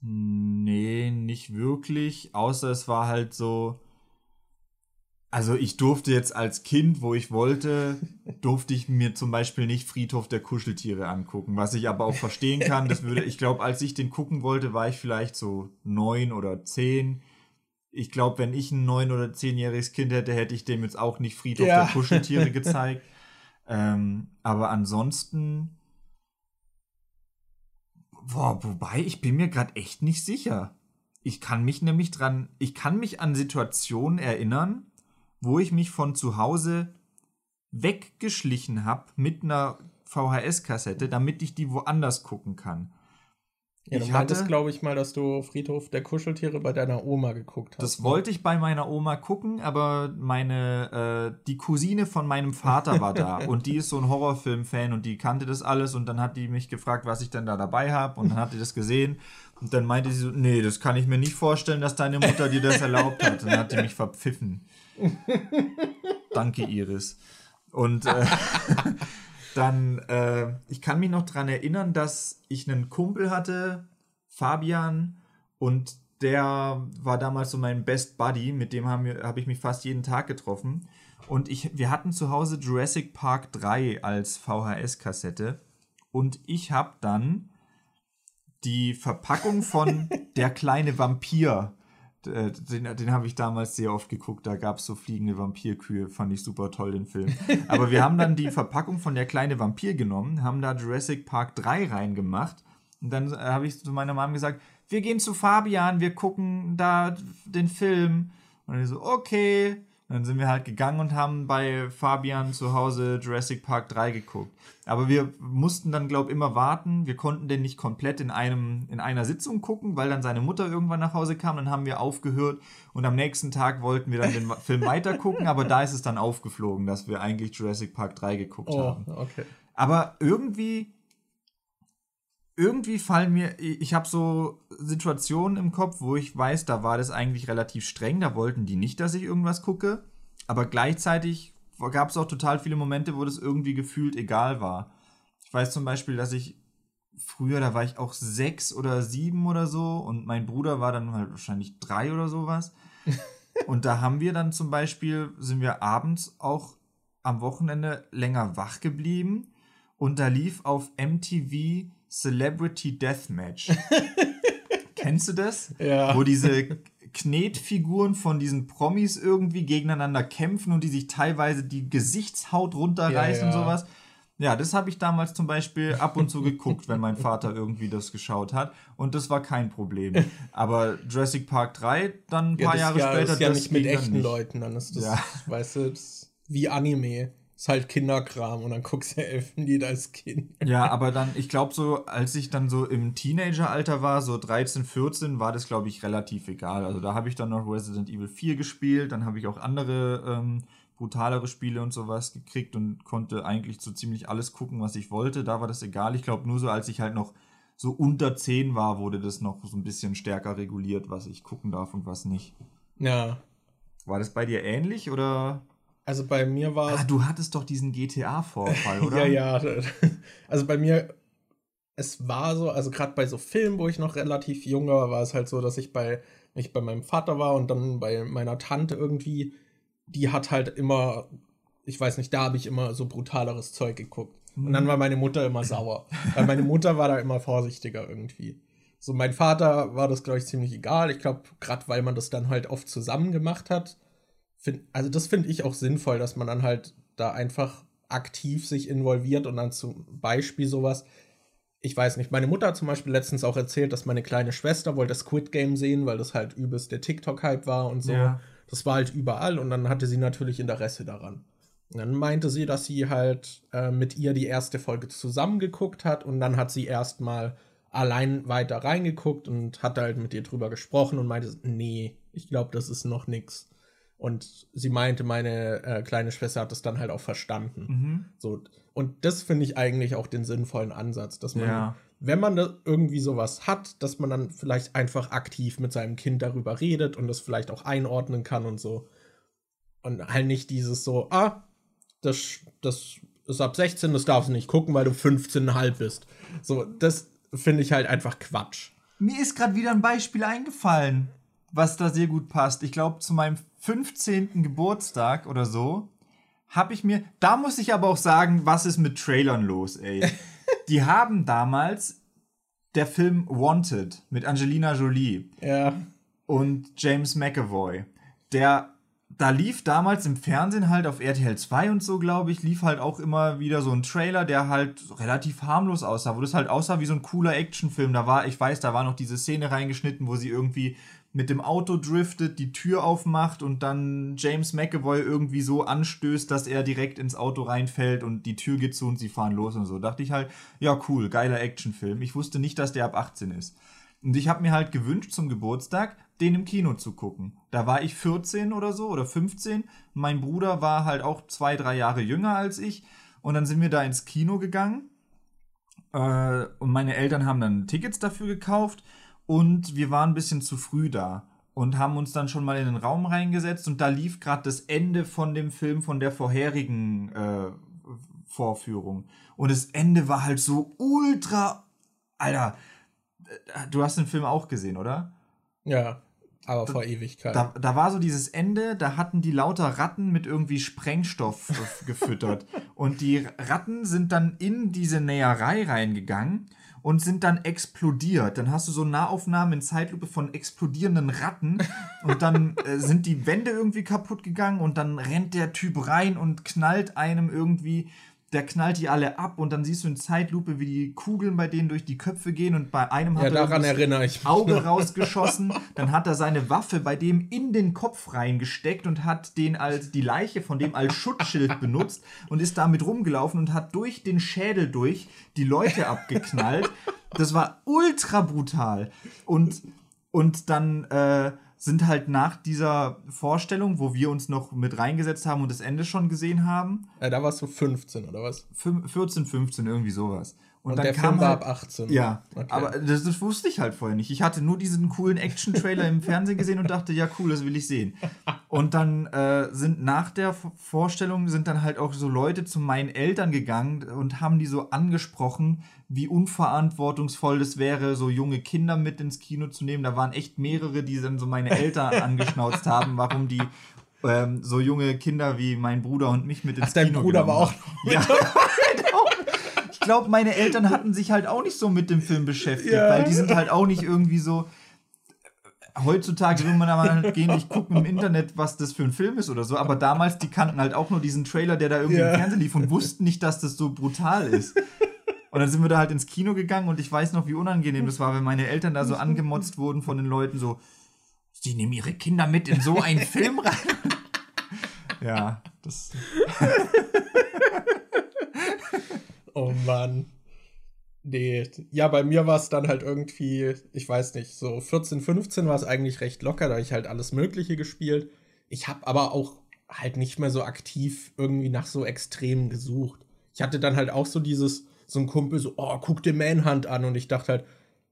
Nee, nicht wirklich. Außer es war halt so. Also ich durfte jetzt als Kind, wo ich wollte, durfte ich mir zum Beispiel nicht Friedhof der Kuscheltiere angucken, was ich aber auch verstehen kann. Das würde, ich glaube, als ich den gucken wollte, war ich vielleicht so neun oder zehn ich glaube, wenn ich ein neun- oder zehnjähriges Kind hätte, hätte ich dem jetzt auch nicht Friedhof ja. der Kuscheltiere gezeigt. ähm, aber ansonsten. Boah, wobei, ich bin mir gerade echt nicht sicher. Ich kann mich nämlich dran, ich kann mich an Situationen erinnern, wo ich mich von zu Hause weggeschlichen habe mit einer VHS-Kassette, damit ich die woanders gucken kann. Ja, ich meintest, glaube ich, mal, dass du Friedhof der Kuscheltiere bei deiner Oma geguckt hast. Das ne? wollte ich bei meiner Oma gucken, aber meine, äh, die Cousine von meinem Vater war da [LAUGHS] und die ist so ein Horrorfilm-Fan und die kannte das alles und dann hat die mich gefragt, was ich denn da dabei habe und dann hat die das gesehen und dann meinte sie so, nee, das kann ich mir nicht vorstellen, dass deine Mutter dir das erlaubt hat. Und dann hat die mich verpfiffen. [LAUGHS] Danke, Iris. Und äh, [LAUGHS] Dann, äh, ich kann mich noch daran erinnern, dass ich einen Kumpel hatte, Fabian, und der war damals so mein Best Buddy, mit dem habe hab ich mich fast jeden Tag getroffen. Und ich, wir hatten zu Hause Jurassic Park 3 als VHS-Kassette. Und ich habe dann die Verpackung von [LAUGHS] Der kleine Vampir den, den habe ich damals sehr oft geguckt. Da gab es so fliegende Vampirkühe. Fand ich super toll, den Film. Aber wir haben dann die [LAUGHS] Verpackung von der kleine Vampir genommen, haben da Jurassic Park 3 reingemacht. Und dann äh, habe ich zu meiner Mom gesagt, wir gehen zu Fabian, wir gucken da den Film. Und ich so, okay dann sind wir halt gegangen und haben bei Fabian zu Hause Jurassic Park 3 geguckt. Aber wir mussten dann, glaube ich, immer warten. Wir konnten den nicht komplett in, einem, in einer Sitzung gucken, weil dann seine Mutter irgendwann nach Hause kam. Dann haben wir aufgehört und am nächsten Tag wollten wir dann den [LAUGHS] Film weiter gucken. Aber da ist es dann aufgeflogen, dass wir eigentlich Jurassic Park 3 geguckt oh, haben. Okay. Aber irgendwie irgendwie fallen mir, ich habe so Situationen im Kopf, wo ich weiß, da war das eigentlich relativ streng, da wollten die nicht, dass ich irgendwas gucke, aber gleichzeitig gab es auch total viele Momente, wo das irgendwie gefühlt egal war. Ich weiß zum Beispiel, dass ich früher, da war ich auch sechs oder sieben oder so und mein Bruder war dann halt wahrscheinlich drei oder sowas. [LAUGHS] und da haben wir dann zum Beispiel, sind wir abends auch am Wochenende länger wach geblieben und da lief auf MTV Celebrity Deathmatch. [LAUGHS] Kennst du das? Ja. Wo diese Knetfiguren von diesen Promis irgendwie gegeneinander kämpfen und die sich teilweise die Gesichtshaut runterreißen ja, ja. und sowas. Ja, das habe ich damals zum Beispiel ab und zu geguckt, wenn mein Vater irgendwie das geschaut hat. Und das war kein Problem. Aber Jurassic Park 3, dann ein paar ja, Jahre ja, später. Das ist ja nicht mit echten nicht. Leuten, dann ist das, ja. weißt du, das wie Anime ist halt Kinderkram und dann guckst du [LAUGHS] Elfenlied als Kind. Ja, aber dann, ich glaube so, als ich dann so im Teenageralter war, so 13, 14, war das, glaube ich, relativ egal. Also da habe ich dann noch Resident Evil 4 gespielt, dann habe ich auch andere ähm, brutalere Spiele und sowas gekriegt und konnte eigentlich so ziemlich alles gucken, was ich wollte. Da war das egal. Ich glaube, nur so, als ich halt noch so unter 10 war, wurde das noch so ein bisschen stärker reguliert, was ich gucken darf und was nicht. Ja. War das bei dir ähnlich oder? Also bei mir war es. Ah, du hattest doch diesen GTA-Vorfall, [LAUGHS] oder? ja, ja. Also bei mir, es war so, also gerade bei so Filmen, wo ich noch relativ jung war, war es halt so, dass ich bei, ich bei meinem Vater war und dann bei meiner Tante irgendwie, die hat halt immer, ich weiß nicht, da habe ich immer so brutaleres Zeug geguckt. Und dann mhm. war meine Mutter immer sauer. weil meine Mutter war da immer vorsichtiger irgendwie. So, mein Vater war das, glaube ich, ziemlich egal. Ich glaube, gerade weil man das dann halt oft zusammen gemacht hat, find, also das finde ich auch sinnvoll, dass man dann halt da einfach aktiv sich involviert und dann zum Beispiel sowas. Ich weiß nicht, meine Mutter hat zum Beispiel letztens auch erzählt, dass meine kleine Schwester wollte Squid Game sehen, weil das halt übelst der TikTok-Hype war und so. Ja. Das war halt überall und dann hatte sie natürlich Interesse daran. Dann meinte sie, dass sie halt äh, mit ihr die erste Folge zusammengeguckt hat und dann hat sie erstmal allein weiter reingeguckt und hat halt mit ihr drüber gesprochen und meinte, nee, ich glaube, das ist noch nix. Und sie meinte, meine äh, kleine Schwester hat das dann halt auch verstanden. Mhm. So, und das finde ich eigentlich auch den sinnvollen Ansatz, dass man, ja. wenn man da irgendwie sowas hat, dass man dann vielleicht einfach aktiv mit seinem Kind darüber redet und das vielleicht auch einordnen kann und so. Und halt nicht dieses so, ah, das, das ist ab 16, das darfst du nicht gucken, weil du 15,5 bist. So, das finde ich halt einfach Quatsch. Mir ist gerade wieder ein Beispiel eingefallen, was da sehr gut passt. Ich glaube, zu meinem 15. Geburtstag oder so habe ich mir, da muss ich aber auch sagen, was ist mit Trailern los, ey? [LAUGHS] Die haben damals der Film Wanted mit Angelina Jolie ja. und James McAvoy. Der da lief damals im Fernsehen halt auf RTL 2 und so, glaube ich, lief halt auch immer wieder so ein Trailer, der halt relativ harmlos aussah, wo das halt aussah wie so ein cooler Actionfilm. Da war, ich weiß, da war noch diese Szene reingeschnitten, wo sie irgendwie mit dem Auto driftet, die Tür aufmacht und dann James McAvoy irgendwie so anstößt, dass er direkt ins Auto reinfällt und die Tür geht zu und sie fahren los und so. Da dachte ich halt, ja cool, geiler Actionfilm. Ich wusste nicht, dass der ab 18 ist. Und ich habe mir halt gewünscht zum Geburtstag, den im Kino zu gucken. Da war ich 14 oder so oder 15. Mein Bruder war halt auch zwei, drei Jahre jünger als ich. Und dann sind wir da ins Kino gegangen. Äh, und meine Eltern haben dann Tickets dafür gekauft. Und wir waren ein bisschen zu früh da. Und haben uns dann schon mal in den Raum reingesetzt. Und da lief gerade das Ende von dem Film von der vorherigen äh, Vorführung. Und das Ende war halt so ultra. Alter, äh, du hast den Film auch gesehen, oder? Ja. Aber vor Ewigkeit. Da, da war so dieses Ende, da hatten die lauter Ratten mit irgendwie Sprengstoff [LAUGHS] gefüttert. Und die Ratten sind dann in diese Näherei reingegangen und sind dann explodiert. Dann hast du so Nahaufnahmen in Zeitlupe von explodierenden Ratten [LAUGHS] und dann äh, sind die Wände irgendwie kaputt gegangen und dann rennt der Typ rein und knallt einem irgendwie der knallt die alle ab und dann siehst du in Zeitlupe, wie die Kugeln bei denen durch die Köpfe gehen und bei einem hat ja, er das Auge rausgeschossen, [LAUGHS] dann hat er seine Waffe bei dem in den Kopf reingesteckt und hat den als die Leiche von dem als Schutzschild benutzt und ist damit rumgelaufen und hat durch den Schädel durch die Leute abgeknallt. Das war ultra brutal. Und und dann äh, sind halt nach dieser Vorstellung, wo wir uns noch mit reingesetzt haben und das Ende schon gesehen haben. Ja, da warst du 15 oder was? 14, 15, irgendwie sowas. Und, und dann der kam Film war halt, ab 18. Ja, okay. aber das, das, wusste ich halt vorher nicht. Ich hatte nur diesen coolen Action-Trailer im Fernsehen gesehen und dachte, ja cool, das will ich sehen. Und dann äh, sind nach der Vorstellung sind dann halt auch so Leute zu meinen Eltern gegangen und haben die so angesprochen, wie unverantwortungsvoll das wäre, so junge Kinder mit ins Kino zu nehmen. Da waren echt mehrere, die dann so meine Eltern [LAUGHS] angeschnauzt haben, warum die ähm, so junge Kinder wie mein Bruder und mich mit ins Ach, Kino dein Bruder war auch ja. [LAUGHS] ich glaube, meine Eltern hatten sich halt auch nicht so mit dem Film beschäftigt, ja. weil die sind halt auch nicht irgendwie so heutzutage will man aber halt gehen, nicht gucken im Internet, was das für ein Film ist oder so. Aber damals, die kannten halt auch nur diesen Trailer, der da irgendwie ja. im Fernsehen lief und wussten nicht, dass das so brutal ist. Und dann sind wir da halt ins Kino gegangen und ich weiß noch, wie unangenehm das war, wenn meine Eltern da so angemotzt wurden von den Leuten, so, sie nehmen ihre Kinder mit in so einen Film rein. ja, das. [LAUGHS] oh Mann. Nee, ja, bei mir war es dann halt irgendwie, ich weiß nicht, so 14, 15 war es eigentlich recht locker, da habe ich halt alles Mögliche gespielt. Ich habe aber auch halt nicht mehr so aktiv irgendwie nach so Extremen gesucht. Ich hatte dann halt auch so dieses, so ein Kumpel so, oh, guck dir Manhunt an. Und ich dachte halt,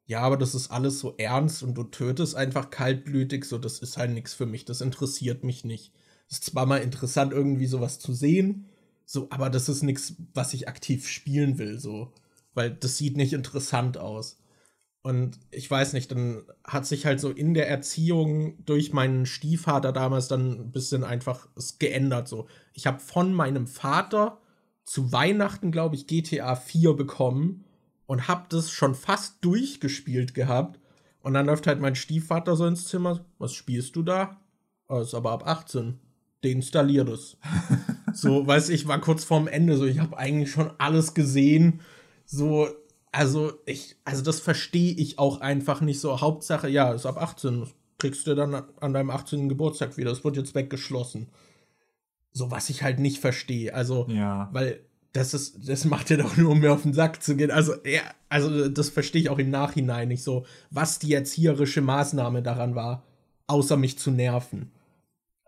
ja, aber das ist alles so ernst und du tötest einfach kaltblütig, so, das ist halt nichts für mich, das interessiert mich nicht. Es ist zwar mal interessant, irgendwie sowas zu sehen, so, aber das ist nichts, was ich aktiv spielen will, so, weil das sieht nicht interessant aus. Und ich weiß nicht, dann hat sich halt so in der Erziehung durch meinen Stiefvater damals dann ein bisschen einfach es geändert. So, ich habe von meinem Vater zu Weihnachten, glaube ich, GTA 4 bekommen und hab das schon fast durchgespielt gehabt. Und dann läuft halt mein Stiefvater so ins Zimmer. Was spielst du da? Oh, ist aber ab 18. Deinstallier das. [LAUGHS] so, weiß ich, war kurz vorm Ende. So, ich habe eigentlich schon alles gesehen. So, also ich, also das verstehe ich auch einfach nicht so. Hauptsache, ja, ist ab 18. Das kriegst du dann an deinem 18. Geburtstag wieder. Das wird jetzt weggeschlossen. So was ich halt nicht verstehe. Also, Ja. weil das ist, das macht ja doch nur, um mir auf den Sack zu gehen. Also, ja, also das verstehe ich auch im Nachhinein nicht so, was die erzieherische Maßnahme daran war, außer mich zu nerven.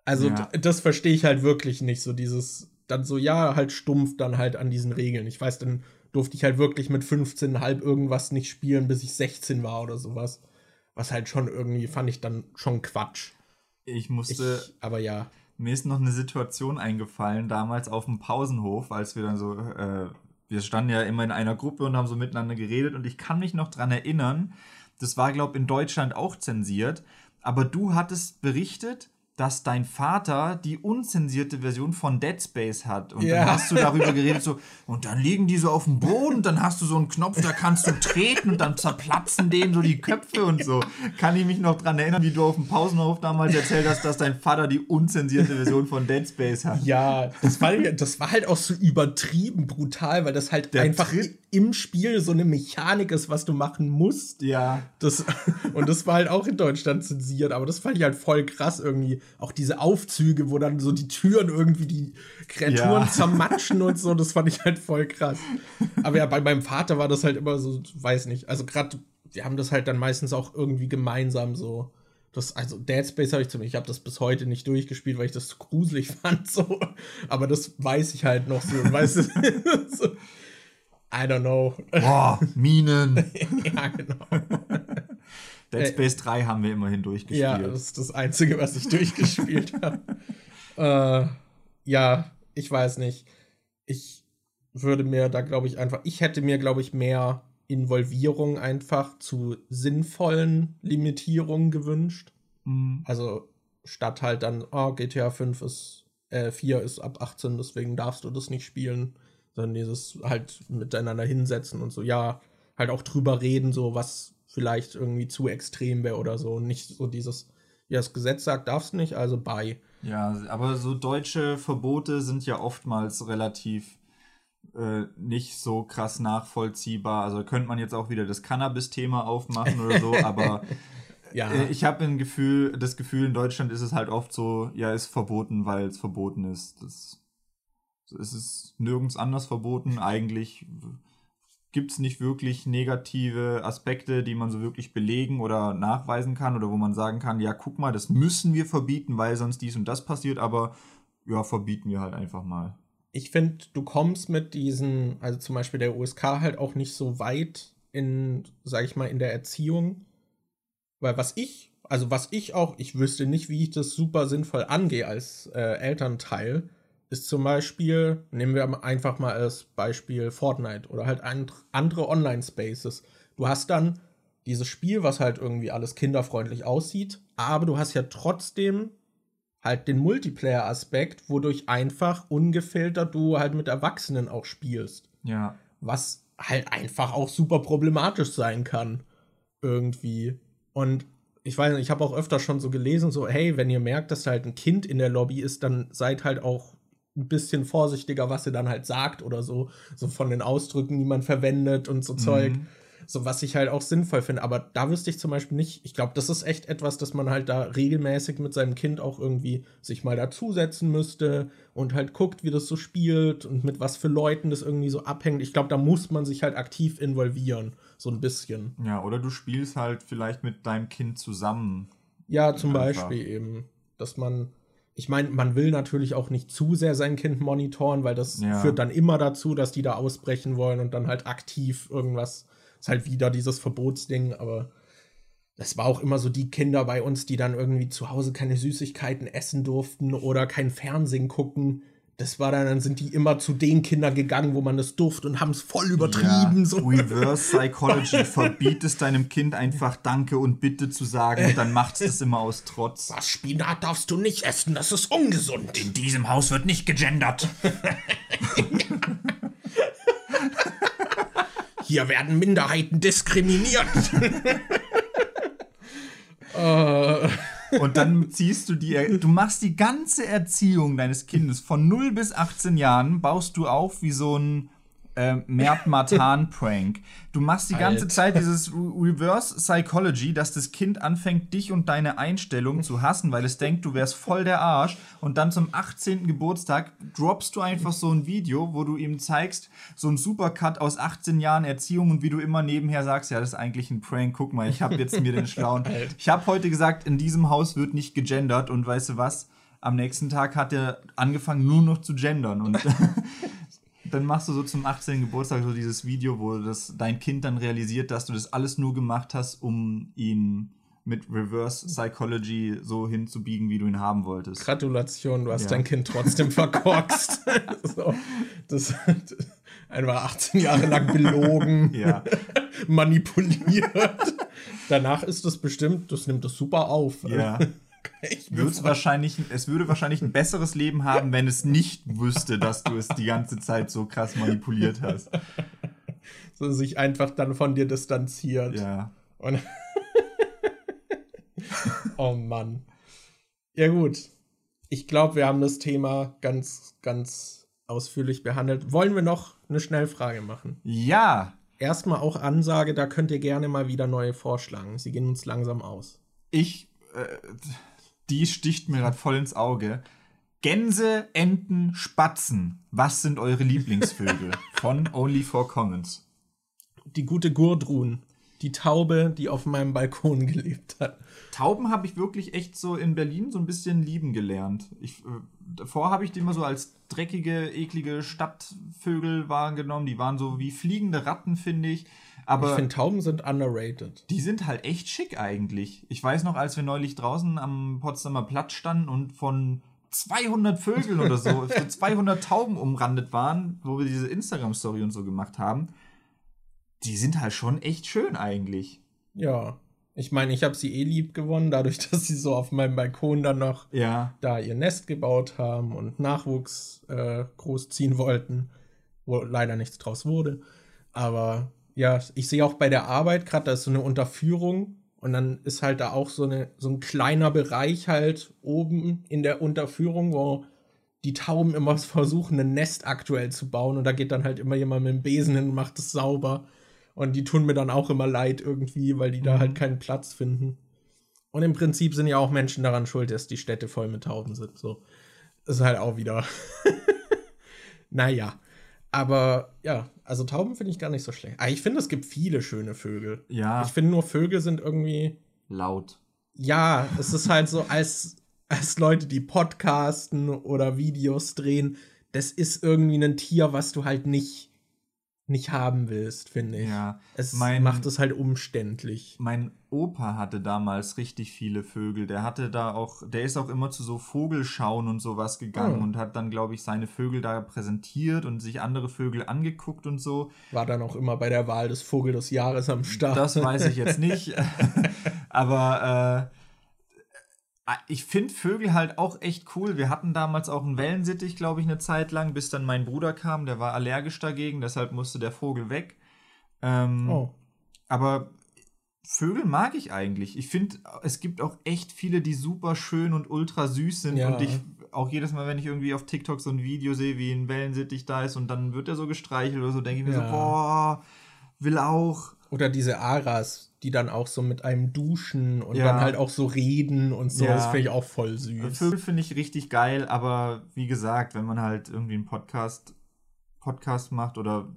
Also, Ja. das verstehe ich halt wirklich nicht. So dieses, dann so, ja, halt stumpf dann halt an diesen Regeln. Ich weiß, dann durfte ich halt wirklich mit 15 halb irgendwas nicht spielen, bis ich 16 war oder sowas. Was halt schon irgendwie, fand ich dann schon Quatsch. Ich Ich, musste, aber ja. mir ist noch eine Situation eingefallen, damals auf dem Pausenhof, als wir dann so, äh, wir standen ja immer in einer Gruppe und haben so miteinander geredet und ich kann mich noch dran erinnern, das war, glaube ich, in Deutschland auch zensiert, aber du hattest berichtet, dass dein Vater die unzensierte Version von Dead Space hat. Und Ja. dann hast du darüber geredet, so, und dann liegen die so auf dem Boden, dann hast du so einen Knopf, da kannst du treten und dann zerplatzen denen so die Köpfe und so. Kann ich mich noch dran erinnern, wie du auf dem Pausenhof damals erzählt hast, dass dein Vater die unzensierte Version von Dead Space hat. Ja, das war, das war halt auch so übertrieben brutal, weil das halt Der einfach Tritt- im Spiel so eine Mechanik ist, was du machen musst. Ja. Das, und das war halt auch in Deutschland zensiert, aber das fand ich halt voll krass irgendwie. Auch diese Aufzüge, wo dann so die Türen irgendwie die Kreaturen Ja. [LAUGHS] zermatschen und so, das fand ich halt voll krass. Aber ja, bei meinem Vater war das halt immer so, weiß nicht. Also gerade, wir haben das halt dann meistens auch irgendwie gemeinsam so. Das, also Dead Space habe ich zum ich habe das bis heute nicht durchgespielt, weil ich das zu gruselig [LAUGHS] fand, so. Aber das weiß ich halt noch so, weißt du? [LAUGHS] so. I don't know. Boah, Minen. ja, genau. Dead Space 3 haben wir immerhin durchgespielt. Ja, das ist das Einzige, was ich [LAUGHS] durchgespielt habe. Äh, ja, ich weiß nicht. Ich würde mir da, glaube ich, einfach, ich hätte mir, glaube ich, mehr Involvierung einfach zu sinnvollen Limitierungen gewünscht. Mhm. Also statt halt dann, oh, GTA 5 ist, äh, 4 ist ab 18, deswegen darfst du das nicht spielen, sondern dieses halt miteinander hinsetzen und so, ja, halt auch drüber reden, so was vielleicht irgendwie zu extrem wäre oder so. Nicht so dieses, ja, das Gesetz sagt, darfst nicht, also bei. Ja, aber so deutsche Verbote sind ja oftmals relativ äh, nicht so krass nachvollziehbar. Also könnte man jetzt auch wieder das Cannabis-Thema aufmachen oder so, [LAUGHS] aber Ja, äh, ich habe ein Gefühl, das Gefühl, in Deutschland ist es halt oft so, ja, ist verboten, weil es verboten ist. Das, so ist es nirgends anders verboten. Eigentlich gibt es nicht wirklich negative Aspekte, die man so wirklich belegen oder nachweisen kann oder wo man sagen kann, ja, guck mal, das müssen wir verbieten, weil sonst dies und das passiert, aber ja, verbieten wir halt einfach mal. ich finde, du kommst mit diesen, also zum Beispiel der USK halt auch nicht so weit in, sag ich mal, in der Erziehung. Weil was ich, also was ich auch, ich wüsste nicht, wie ich das super sinnvoll angehe als äh, Elternteil, ist zum Beispiel, nehmen wir einfach mal als Beispiel Fortnite oder halt and andere Online-Spaces. Du hast dann dieses Spiel, was halt irgendwie alles kinderfreundlich aussieht, aber du hast ja trotzdem halt den Multiplayer-Aspekt, wodurch einfach ungefiltert du halt mit Erwachsenen auch spielst. Ja. Was halt einfach auch super problematisch sein kann. Irgendwie. Und ich weiß nicht, ich habe auch öfter schon so gelesen, so, hey, wenn ihr merkt, dass da halt ein Kind in der Lobby ist, dann seid halt auch ein bisschen vorsichtiger, was ihr dann halt sagt oder so. So von den Ausdrücken, die man verwendet und so Zeug. Mhm. So, was ich halt auch sinnvoll finde. Aber da wüsste ich zum Beispiel nicht, ich glaube, das ist echt etwas, dass man halt da regelmäßig mit seinem Kind auch irgendwie sich mal dazusetzen müsste und halt guckt, wie das so spielt und mit was für Leuten das irgendwie so abhängt. Ich glaube, da muss man sich halt aktiv involvieren. So ein bisschen. Ja, oder du spielst halt vielleicht mit deinem Kind zusammen. Ja, zum Einfach. Beispiel eben, dass man. Ich meine, man will natürlich auch nicht zu sehr sein Kind monitoren, weil das Ja. führt dann immer dazu, dass die da ausbrechen wollen und dann halt aktiv irgendwas. Ist halt wieder dieses Verbotsding, aber das war auch immer so die Kinder bei uns, die dann irgendwie zu Hause keine Süßigkeiten essen durften oder kein Fernsehen gucken. Das war dann, dann sind die immer zu den Kindern gegangen, wo man das durfte und haben es voll übertrieben. Ja, so. Reverse [LAUGHS] Psychology. Verbiet es deinem Kind einfach Danke und Bitte zu sagen und [LAUGHS] dann macht es das immer aus Trotz. Das Spinat darfst du nicht essen, das ist ungesund. In diesem Haus wird nicht gegendert. [LAUGHS] Hier werden Minderheiten diskriminiert. äh, Und dann ziehst du die, du machst die ganze Erziehung deines Kindes von 0 bis 18 Jahren, baust du auf wie so ein ähm, Mert Matan [LAUGHS] Prank. Du machst die ganze Alter. Zeit dieses Re- Reverse Psychology, dass das Kind anfängt, dich und deine Einstellung zu hassen, weil es denkt, du wärst voll der Arsch. Und dann zum 18. Geburtstag droppst du einfach so ein Video, wo du ihm zeigst, so ein Supercut aus 18 Jahren Erziehung und wie du immer nebenher sagst, ja, das ist eigentlich ein Prank. Guck mal, ich habe jetzt mir den schlauen. [LAUGHS] Ich habe heute gesagt, in diesem Haus wird nicht gegendert und weißt du was? Am nächsten Tag hat er angefangen, nur noch zu gendern. Und [LAUGHS] dann machst du so zum 18. Geburtstag so dieses Video, wo das, dein Kind dann realisiert, dass du das alles nur gemacht hast, um ihn mit Reverse Psychology so hinzubiegen, wie du ihn haben wolltest. Gratulation, du hast Ja. dein Kind trotzdem [LAUGHS] verkorkst. [LAUGHS] so, das, einfach 18 Jahre lang belogen, [LAUGHS] Ja, manipuliert. Danach ist das bestimmt, das nimmt das super auf. ja. Wird's wahrscheinlich, es würde wahrscheinlich ein besseres Leben haben, wenn es nicht wüsste, dass du es die ganze Zeit so krass manipuliert hast. [LAUGHS] so sich einfach dann von dir distanziert. Ja. Und [LAUGHS] oh Mann. Ja gut. Ich glaube, wir haben das Thema ganz, ganz ausführlich behandelt. Wollen wir noch eine Schnellfrage machen? Ja, Erstmal auch Ansage, da könnt ihr gerne mal wieder neue vorschlagen. Sie gehen uns langsam aus. ich, äh, die sticht mir gerade voll ins Auge. Gänse, Enten, Spatzen. Was sind eure Lieblingsvögel? Von Only for Commons. Die gute Gurdrun, die Taube, die auf meinem Balkon [LAUGHS] gelebt hat. Tauben habe ich wirklich echt so in Berlin so ein bisschen lieben gelernt. Ich, äh, davor habe ich die immer so als dreckige, eklige Stadtvögel wahrgenommen. Die waren so wie fliegende Ratten, finde ich. Aber ich finde, Tauben sind underrated. die sind halt echt schick eigentlich. Ich weiß noch, als wir neulich draußen am Potsdamer Platz standen und von 200 Vögeln oder so, [LAUGHS] so 200 Tauben umrandet waren, wo wir diese Instagram-Story und so gemacht haben. Die sind halt schon echt schön eigentlich. Ja. Ich meine, ich habe sie eh lieb gewonnen, dadurch, [LAUGHS] dass sie so auf meinem Balkon dann noch Ja. da ihr Nest gebaut haben und Nachwuchs äh, großziehen wollten, wo leider nichts draus wurde. Aber ja, ich sehe auch bei der Arbeit gerade, da ist so eine Unterführung und dann ist halt da auch so, eine, so ein kleiner Bereich halt oben in der Unterführung, wo die Tauben immer [LAUGHS] versuchen, ein Nest aktuell zu bauen und da geht dann halt immer jemand mit dem Besen hin und macht es sauber. Und die tun mir dann auch immer leid irgendwie, weil die da halt keinen Platz finden. Und im Prinzip sind ja auch Menschen daran schuld, dass die Städte voll mit Tauben sind. So. Ist halt auch wieder. [LAUGHS] naja. Aber ja, also Tauben finde ich gar nicht so schlecht. Aber ich finde, es gibt viele schöne Vögel. Ja. Ich finde nur Vögel sind irgendwie. Laut. Ja, es ist halt so, als, als Leute, die podcasten oder Videos drehen, das ist irgendwie ein Tier, was du halt nicht, nicht haben willst, finde ich. Ja. Es Mein- macht es halt umständlich. Mein Opa hatte damals richtig viele Vögel. Der hatte da auch, der ist auch immer zu so Vogelschauen und sowas gegangen Hm. und hat dann, glaube ich, seine Vögel da präsentiert und sich andere Vögel angeguckt und so. War dann auch immer bei der Wahl des Vogel des Jahres am Start. Das weiß ich jetzt nicht. [LAUGHS] [LAUGHS] Aber äh, ich finde Vögel halt auch echt cool. Wir hatten damals auch einen Wellensittich, glaube ich, eine Zeit lang, bis dann mein Bruder kam. Der war allergisch dagegen, deshalb musste der Vogel weg. Ähm, Oh. Aber Vögel mag ich eigentlich. Ich finde, es gibt auch echt viele, die super schön und ultra süß sind. Ja. Und ich auch jedes Mal, wenn ich irgendwie auf TikTok so ein Video sehe, wie ein Wellensittich da ist und dann wird er so gestreichelt oder so, denke ich mir Ja. so, boah, will auch. Oder diese Aras, die dann auch so mit einem duschen und Ja. dann halt auch so reden und so. Ja. Das finde ich auch voll süß. Vögel finde ich richtig geil, aber wie gesagt, wenn man halt irgendwie einen Podcast, Podcast macht oder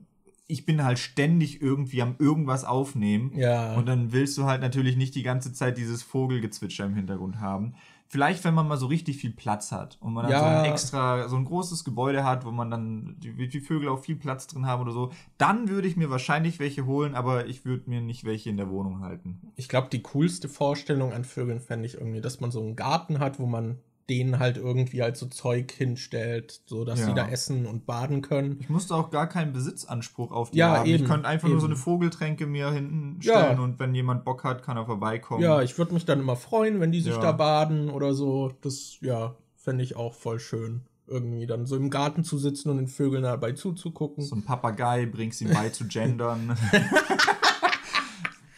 ich bin halt ständig irgendwie am irgendwas aufnehmen. Ja. Und dann willst du halt natürlich nicht die ganze Zeit dieses Vogelgezwitscher im Hintergrund haben. Vielleicht, wenn man mal so richtig viel Platz hat und man dann Ja. so ein extra, so ein großes Gebäude hat, wo man dann die, die Vögel auch viel Platz drin haben oder so, dann würde ich mir wahrscheinlich welche holen, aber ich würde mir nicht welche in der Wohnung halten. Ich glaube, die coolste Vorstellung an Vögeln fände ich irgendwie, dass man so einen Garten hat, wo man denen halt irgendwie halt so Zeug hinstellt, so dass Ja. sie da essen und baden können. Ich musste auch gar keinen Besitzanspruch auf die Ja, haben. eben, ich könnte einfach nur so eben. eine Vogeltränke mir hinten Ja. stellen und wenn jemand Bock hat, kann er vorbeikommen. Ja, ich würde mich dann immer freuen, wenn die sich Ja. da baden oder so. Das, ja, fände ich auch voll schön. Irgendwie dann so im Garten zu sitzen und den Vögeln dabei zuzugucken. So ein Papagei, bringst ihm bei zu [LAUGHS] gendern. [LAUGHS]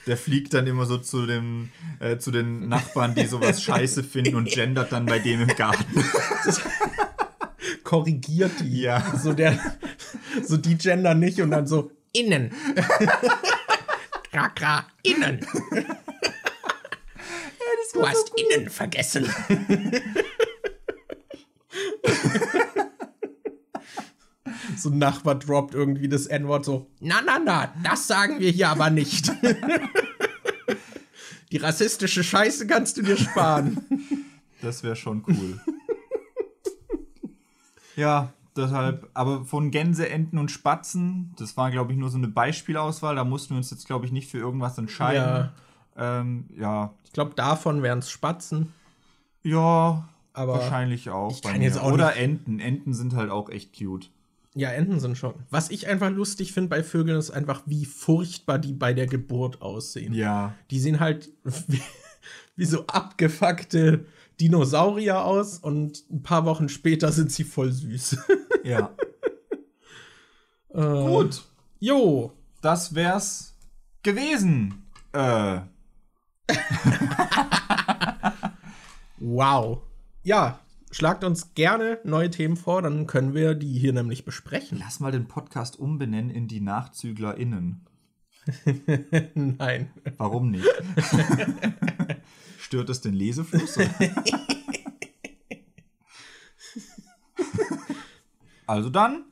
Der fliegt dann immer so zu, dem, äh, zu den Nachbarn, die sowas scheiße finden und gendert dann bei dem im Garten. Korrigiert die. Ja. So der, so die Gender nicht und dann so innen. Krakra, innen. du hast innen vergessen. [LAUGHS] so ein Nachbar droppt irgendwie das N-Wort so, na, na, na, das sagen wir hier aber nicht. [LAUGHS] Die rassistische Scheiße kannst du dir sparen. Das wäre schon cool. ja, deshalb, aber von Gänse, Enten und Spatzen, das war, glaube ich, nur so eine Beispielauswahl. Da mussten wir uns jetzt, glaube ich, nicht für irgendwas entscheiden. Ja. Ähm, ja. Ich glaube, davon wären es Spatzen. Ja, Aber wahrscheinlich auch. ich kann jetzt auch Oder nicht- Enten. Enten sind halt auch echt cute. Ja, Enten sind schon. Was ich einfach lustig finde bei Vögeln ist einfach, wie furchtbar die bei der Geburt aussehen. Ja. Die sehen halt [LAUGHS] wie, wie so abgefuckte Dinosaurier aus und ein paar Wochen später sind sie voll süß. [LAUGHS] Ja. [LAUGHS] Äh, Gut. Jo, Das wär's gewesen. Äh. wow. Ja, schlagt uns gerne neue Themen vor, dann können wir die hier nämlich besprechen. Lass mal den Podcast umbenennen in die NachzüglerInnen. [LAUGHS] Nein. Warum nicht? [LAUGHS] Stört es den Lesefluss? [LAUGHS] also dann,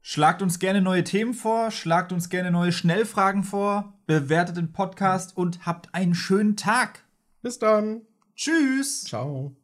schlagt uns gerne neue Themen vor, schlagt uns gerne neue Schnellfragen vor, bewertet den Podcast und habt einen schönen Tag. Bis dann. Tschüss! Ciao.